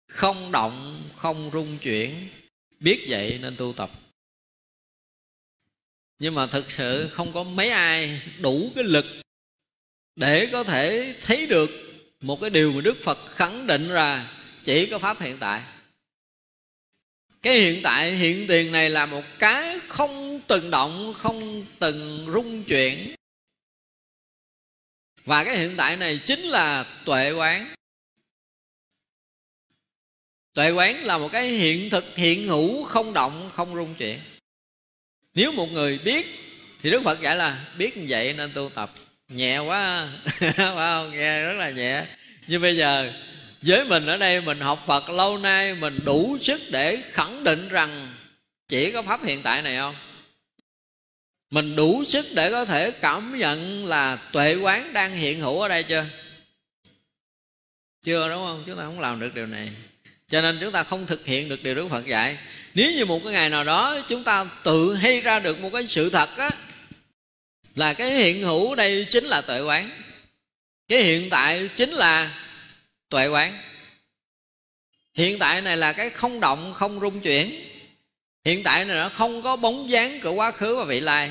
Không động, không rung chuyển biết vậy nên tu tập. Nhưng mà thực sự không có mấy ai đủ cái lực để có thể thấy được một cái điều mà đức phật khẳng định ra chỉ có pháp hiện tại. Cái hiện tại, hiện tiền này là một cái không từng động, không từng rung chuyển. Và cái hiện tại này chính là tuệ quán tuệ quán là một cái hiện thực hiện hữu không động không rung chuyển. Nếu một người biết thì đức phật dạy là biết như vậy nên tu tập. Nhẹ quá *laughs* wow, không? Nghe rất là nhẹ. Nhưng bây giờ với mình ở đây mình học phật lâu nay mình đủ sức để khẳng định rằng chỉ có pháp hiện tại này không? Mình đủ sức để có thể cảm nhận là tuệ quán đang hiện hữu ở đây chưa? Chưa đúng không? Chúng ta không làm được điều này cho nên chúng ta không thực hiện được điều đức phật dạy. Nếu như một cái ngày nào đó chúng ta tự hay ra được một cái sự thật á, là cái hiện hữu đây chính là tuệ quán. Cái hiện tại chính là tuệ quán. Hiện tại này là cái không động, không rung chuyển. Hiện tại này nó không có bóng dáng của quá khứ và vị lai.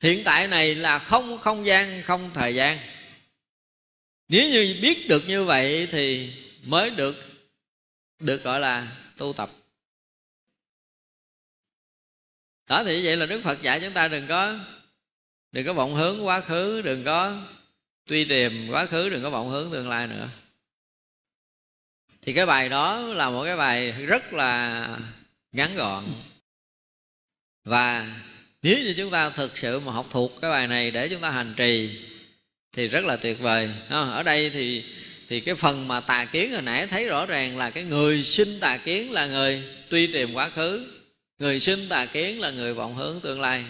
Hiện tại này là không không gian, không thời gian. Nếu như biết được như vậy thì mới được được gọi là tu tập. Đó, thì vậy là đức phật dạy chúng ta đừng có đừng có vọng hướng quá khứ, đừng có tuy tìm quá khứ, đừng có vọng hướng tương lai nữa. Thì cái bài đó là một cái bài rất là ngắn gọn. Và nếu như chúng ta thực sự mà học thuộc cái bài này để chúng ta hành trì thì rất là tuyệt vời. Ở đây thì thì cái phần mà tà kiến hồi nãy thấy rõ ràng là cái người sinh tà kiến là người tuy tìm quá khứ, người sinh tà kiến là người vọng hướng tương lai.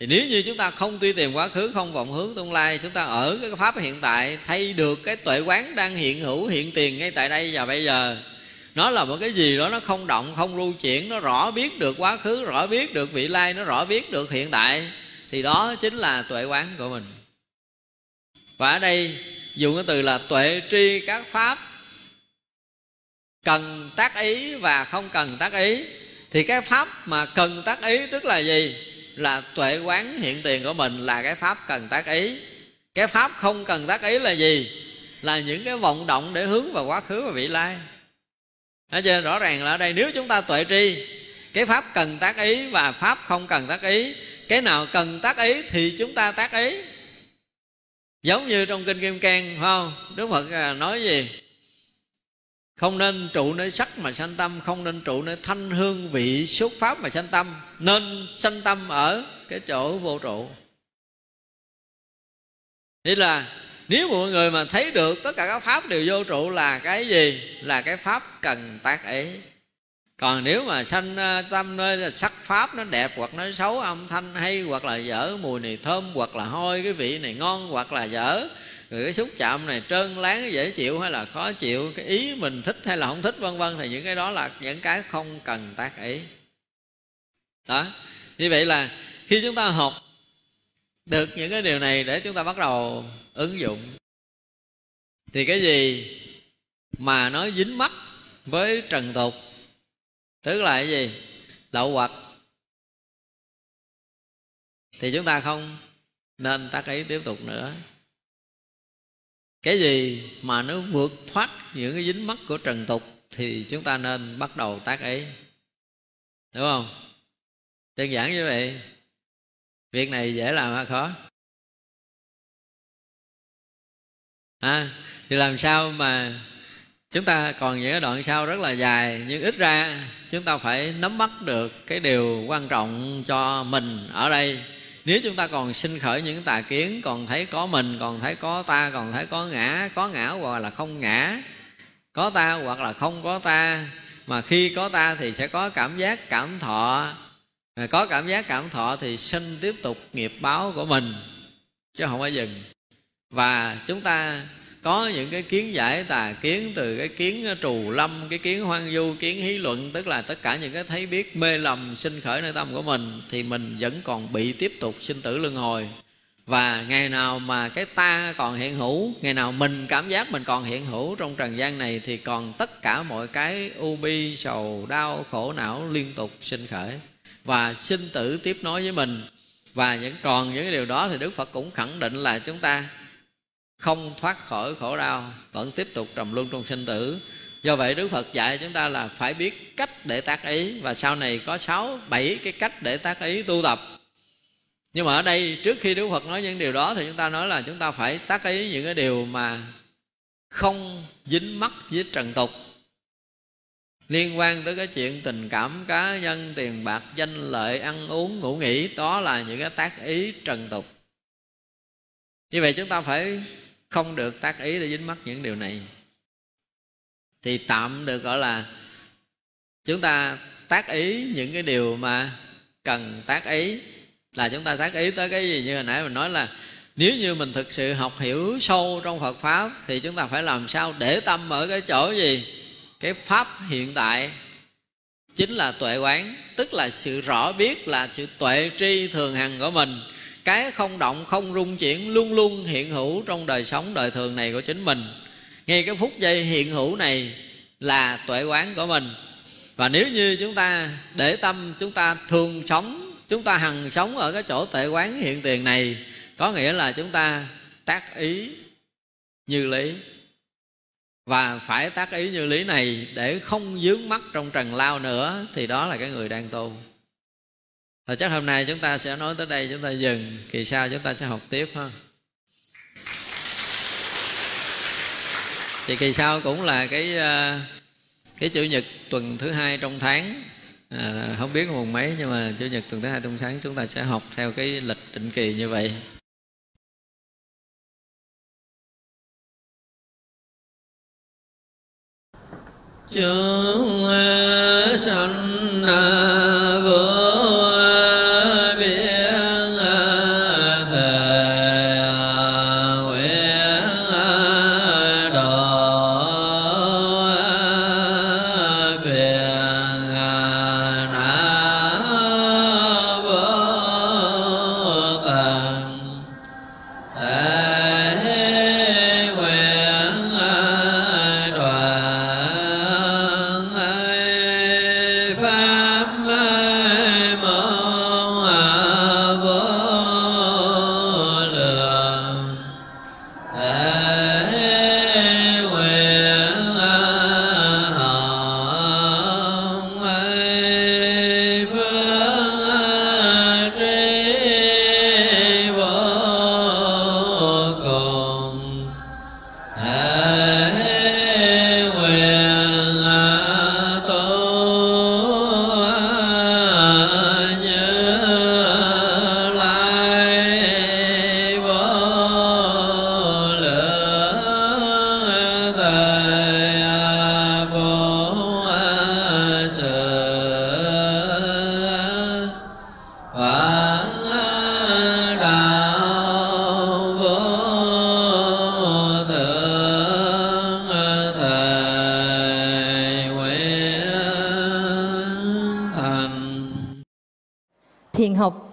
Thì nếu như chúng ta không tuy tìm quá khứ, không vọng hướng tương lai, chúng ta ở cái pháp hiện tại thay được cái tuệ quán đang hiện hữu, hiện tiền ngay tại đây và bây giờ, nó là một cái gì đó nó không động, không lưu chuyển, nó rõ biết được quá khứ, rõ biết được vị lai, nó rõ biết được hiện tại, thì đó chính là tuệ quán của mình. Và ở đây dùng cái từ là tuệ tri các pháp. Cần tác ý và không cần tác ý. Thì cái pháp mà cần tác ý tức là gì? Là tuệ quán hiện tiền của mình là cái pháp cần tác ý. Cái pháp không cần tác ý là gì? Là những cái vọng động để hướng vào quá khứ và vị lai. Nói cho rõ ràng là ở đây nếu chúng ta tuệ tri, cái pháp cần tác ý và pháp không cần tác ý, cái nào cần tác ý thì chúng ta tác ý giống như trong kinh kim cang, phải không? Đức phật à, nói gì? Không nên trụ nơi sắc mà sanh tâm, không nên trụ nơi thanh hương vị xuất pháp mà sanh tâm. Nên sanh tâm ở cái chỗ vô trụ. Thế là, nếu mọi người mà thấy được tất cả các pháp đều vô trụ là cái gì? Là cái pháp cần tác ấy còn nếu mà sanh à, tâm nơi là sắc pháp nó đẹp hoặc nó xấu, âm thanh hay hoặc là dở, mùi này thơm hoặc là hôi, cái vị này ngon hoặc là dở, rồi cái xúc chạm này trơn láng, dễ chịu hay là khó chịu, cái ý mình thích hay là không thích, vân vân, thì những cái đó là những cái không cần tác ý. Đó. Như vậy là khi chúng ta học được những cái điều này để chúng ta bắt đầu ứng dụng, thì cái gì mà nó dính mắt với trần tục tức là cái gì? Lậu hoặc thì chúng ta không nên tác ý tiếp tục nữa. Cái gì mà nó vượt thoát những cái dính mắt của trần tục thì chúng ta nên bắt đầu tác ý. Đúng không? Đơn giản như vậy. Việc này dễ làm hay khó? À, thì làm sao mà chúng ta còn những đoạn sau rất là dài, nhưng ít ra chúng ta phải nắm bắt được cái điều quan trọng cho mình ở đây. Nếu chúng ta còn sinh khởi những tà kiến, còn thấy có mình, còn thấy có ta, còn thấy có ngã có ngã hoặc là không ngã, có ta hoặc là không có ta, mà khi có ta thì sẽ có cảm giác cảm thọ. Có cảm giác cảm thọ thì sinh tiếp tục nghiệp báo của mình, chứ không phải dừng. Và chúng ta có những cái kiến giải tà kiến từ cái kiến ờ, trù lâm, cái kiến hoang du kiến hí luận, tức là tất cả những cái thấy biết mê lầm sinh khởi nơi tâm của mình thì mình vẫn còn bị tiếp tục sinh tử luân hồi. Và ngày nào mà cái ta còn hiện hữu, ngày nào mình cảm giác mình còn hiện hữu trong trần gian này thì còn tất cả mọi cái u bi, sầu, đau, khổ, não liên tục sinh khởi và sinh tử tiếp nối với mình. Và những, còn những cái điều đó thì đức phật cũng khẳng định là chúng ta không thoát khỏi khổ đau, vẫn tiếp tục trầm luân trong sinh tử. Do vậy, đức phật dạy chúng ta là phải biết cách để tác ý, và sau này có sáu, bảy cái cách để tác ý tu tập. Nhưng mà ở đây, trước khi đức phật nói những điều đó, thì chúng ta nói là chúng ta phải tác ý những cái điều mà không dính mắc với trần tục. Liên quan tới cái chuyện tình cảm, cá nhân, tiền bạc, danh lợi, ăn uống, ngủ nghỉ, đó là những cái tác ý trần tục. Như vậy chúng ta phải không được tác ý để dính mắc những điều này. Thì tạm được gọi là chúng ta tác ý những cái điều mà cần tác ý. Là chúng ta tác ý tới cái gì? Như hồi nãy mình nói là nếu như mình thực sự học hiểu sâu trong Phật pháp thì chúng ta phải làm sao để tâm ở cái chỗ gì? Cái pháp hiện tại chính là tuệ quán, tức là sự rõ biết là sự tuệ tri thường hằng của mình cái không động, không rung chuyển luôn luôn hiện hữu trong đời sống đời thường này của chính mình. Ngay cái phút giây hiện hữu này là tuệ quán của mình. Và nếu như chúng ta để tâm, chúng ta thường sống, chúng ta hằng sống ở cái chỗ tuệ quán hiện tiền này, có nghĩa là chúng ta tác ý như lý. Và phải tác ý như lý này để không dướng mắt trong trần lao nữa thì đó là cái người đang tu và chắc hôm nay chúng ta sẽ nói tới đây chúng ta dừng kỳ sau chúng ta sẽ học tiếp ha. Thì kỳ sau cũng là cái ờ, cái chủ nhật tuần thứ hai trong tháng. À, không biết mùng mấy nhưng mà chủ nhật tuần thứ hai trong tháng chúng ta sẽ học theo cái lịch định kỳ như vậy. Chúng ờ, sanh vô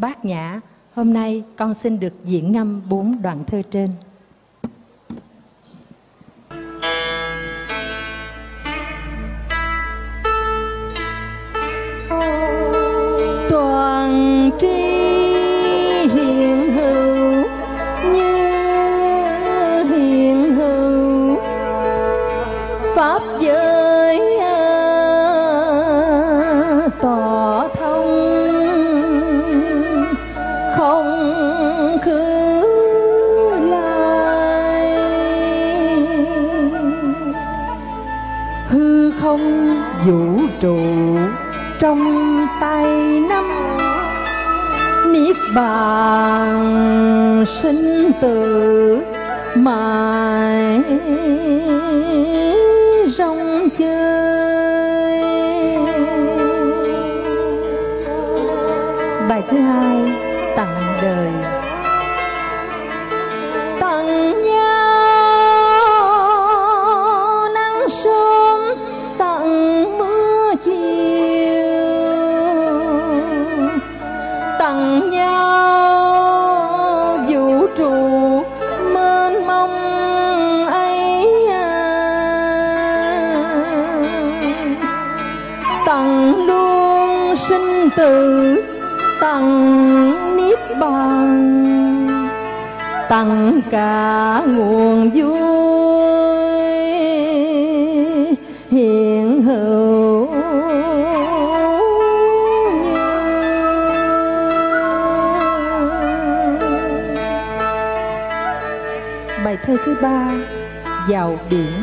Bát Nhã Hôm nay con xin được diễn ngâm bốn đoạn thơ trên. Trong tay năm niết bàn sinh tử mãi. tăng cả nguồn vui. Hiện hữu như. Bài thơ thứ ba vào điện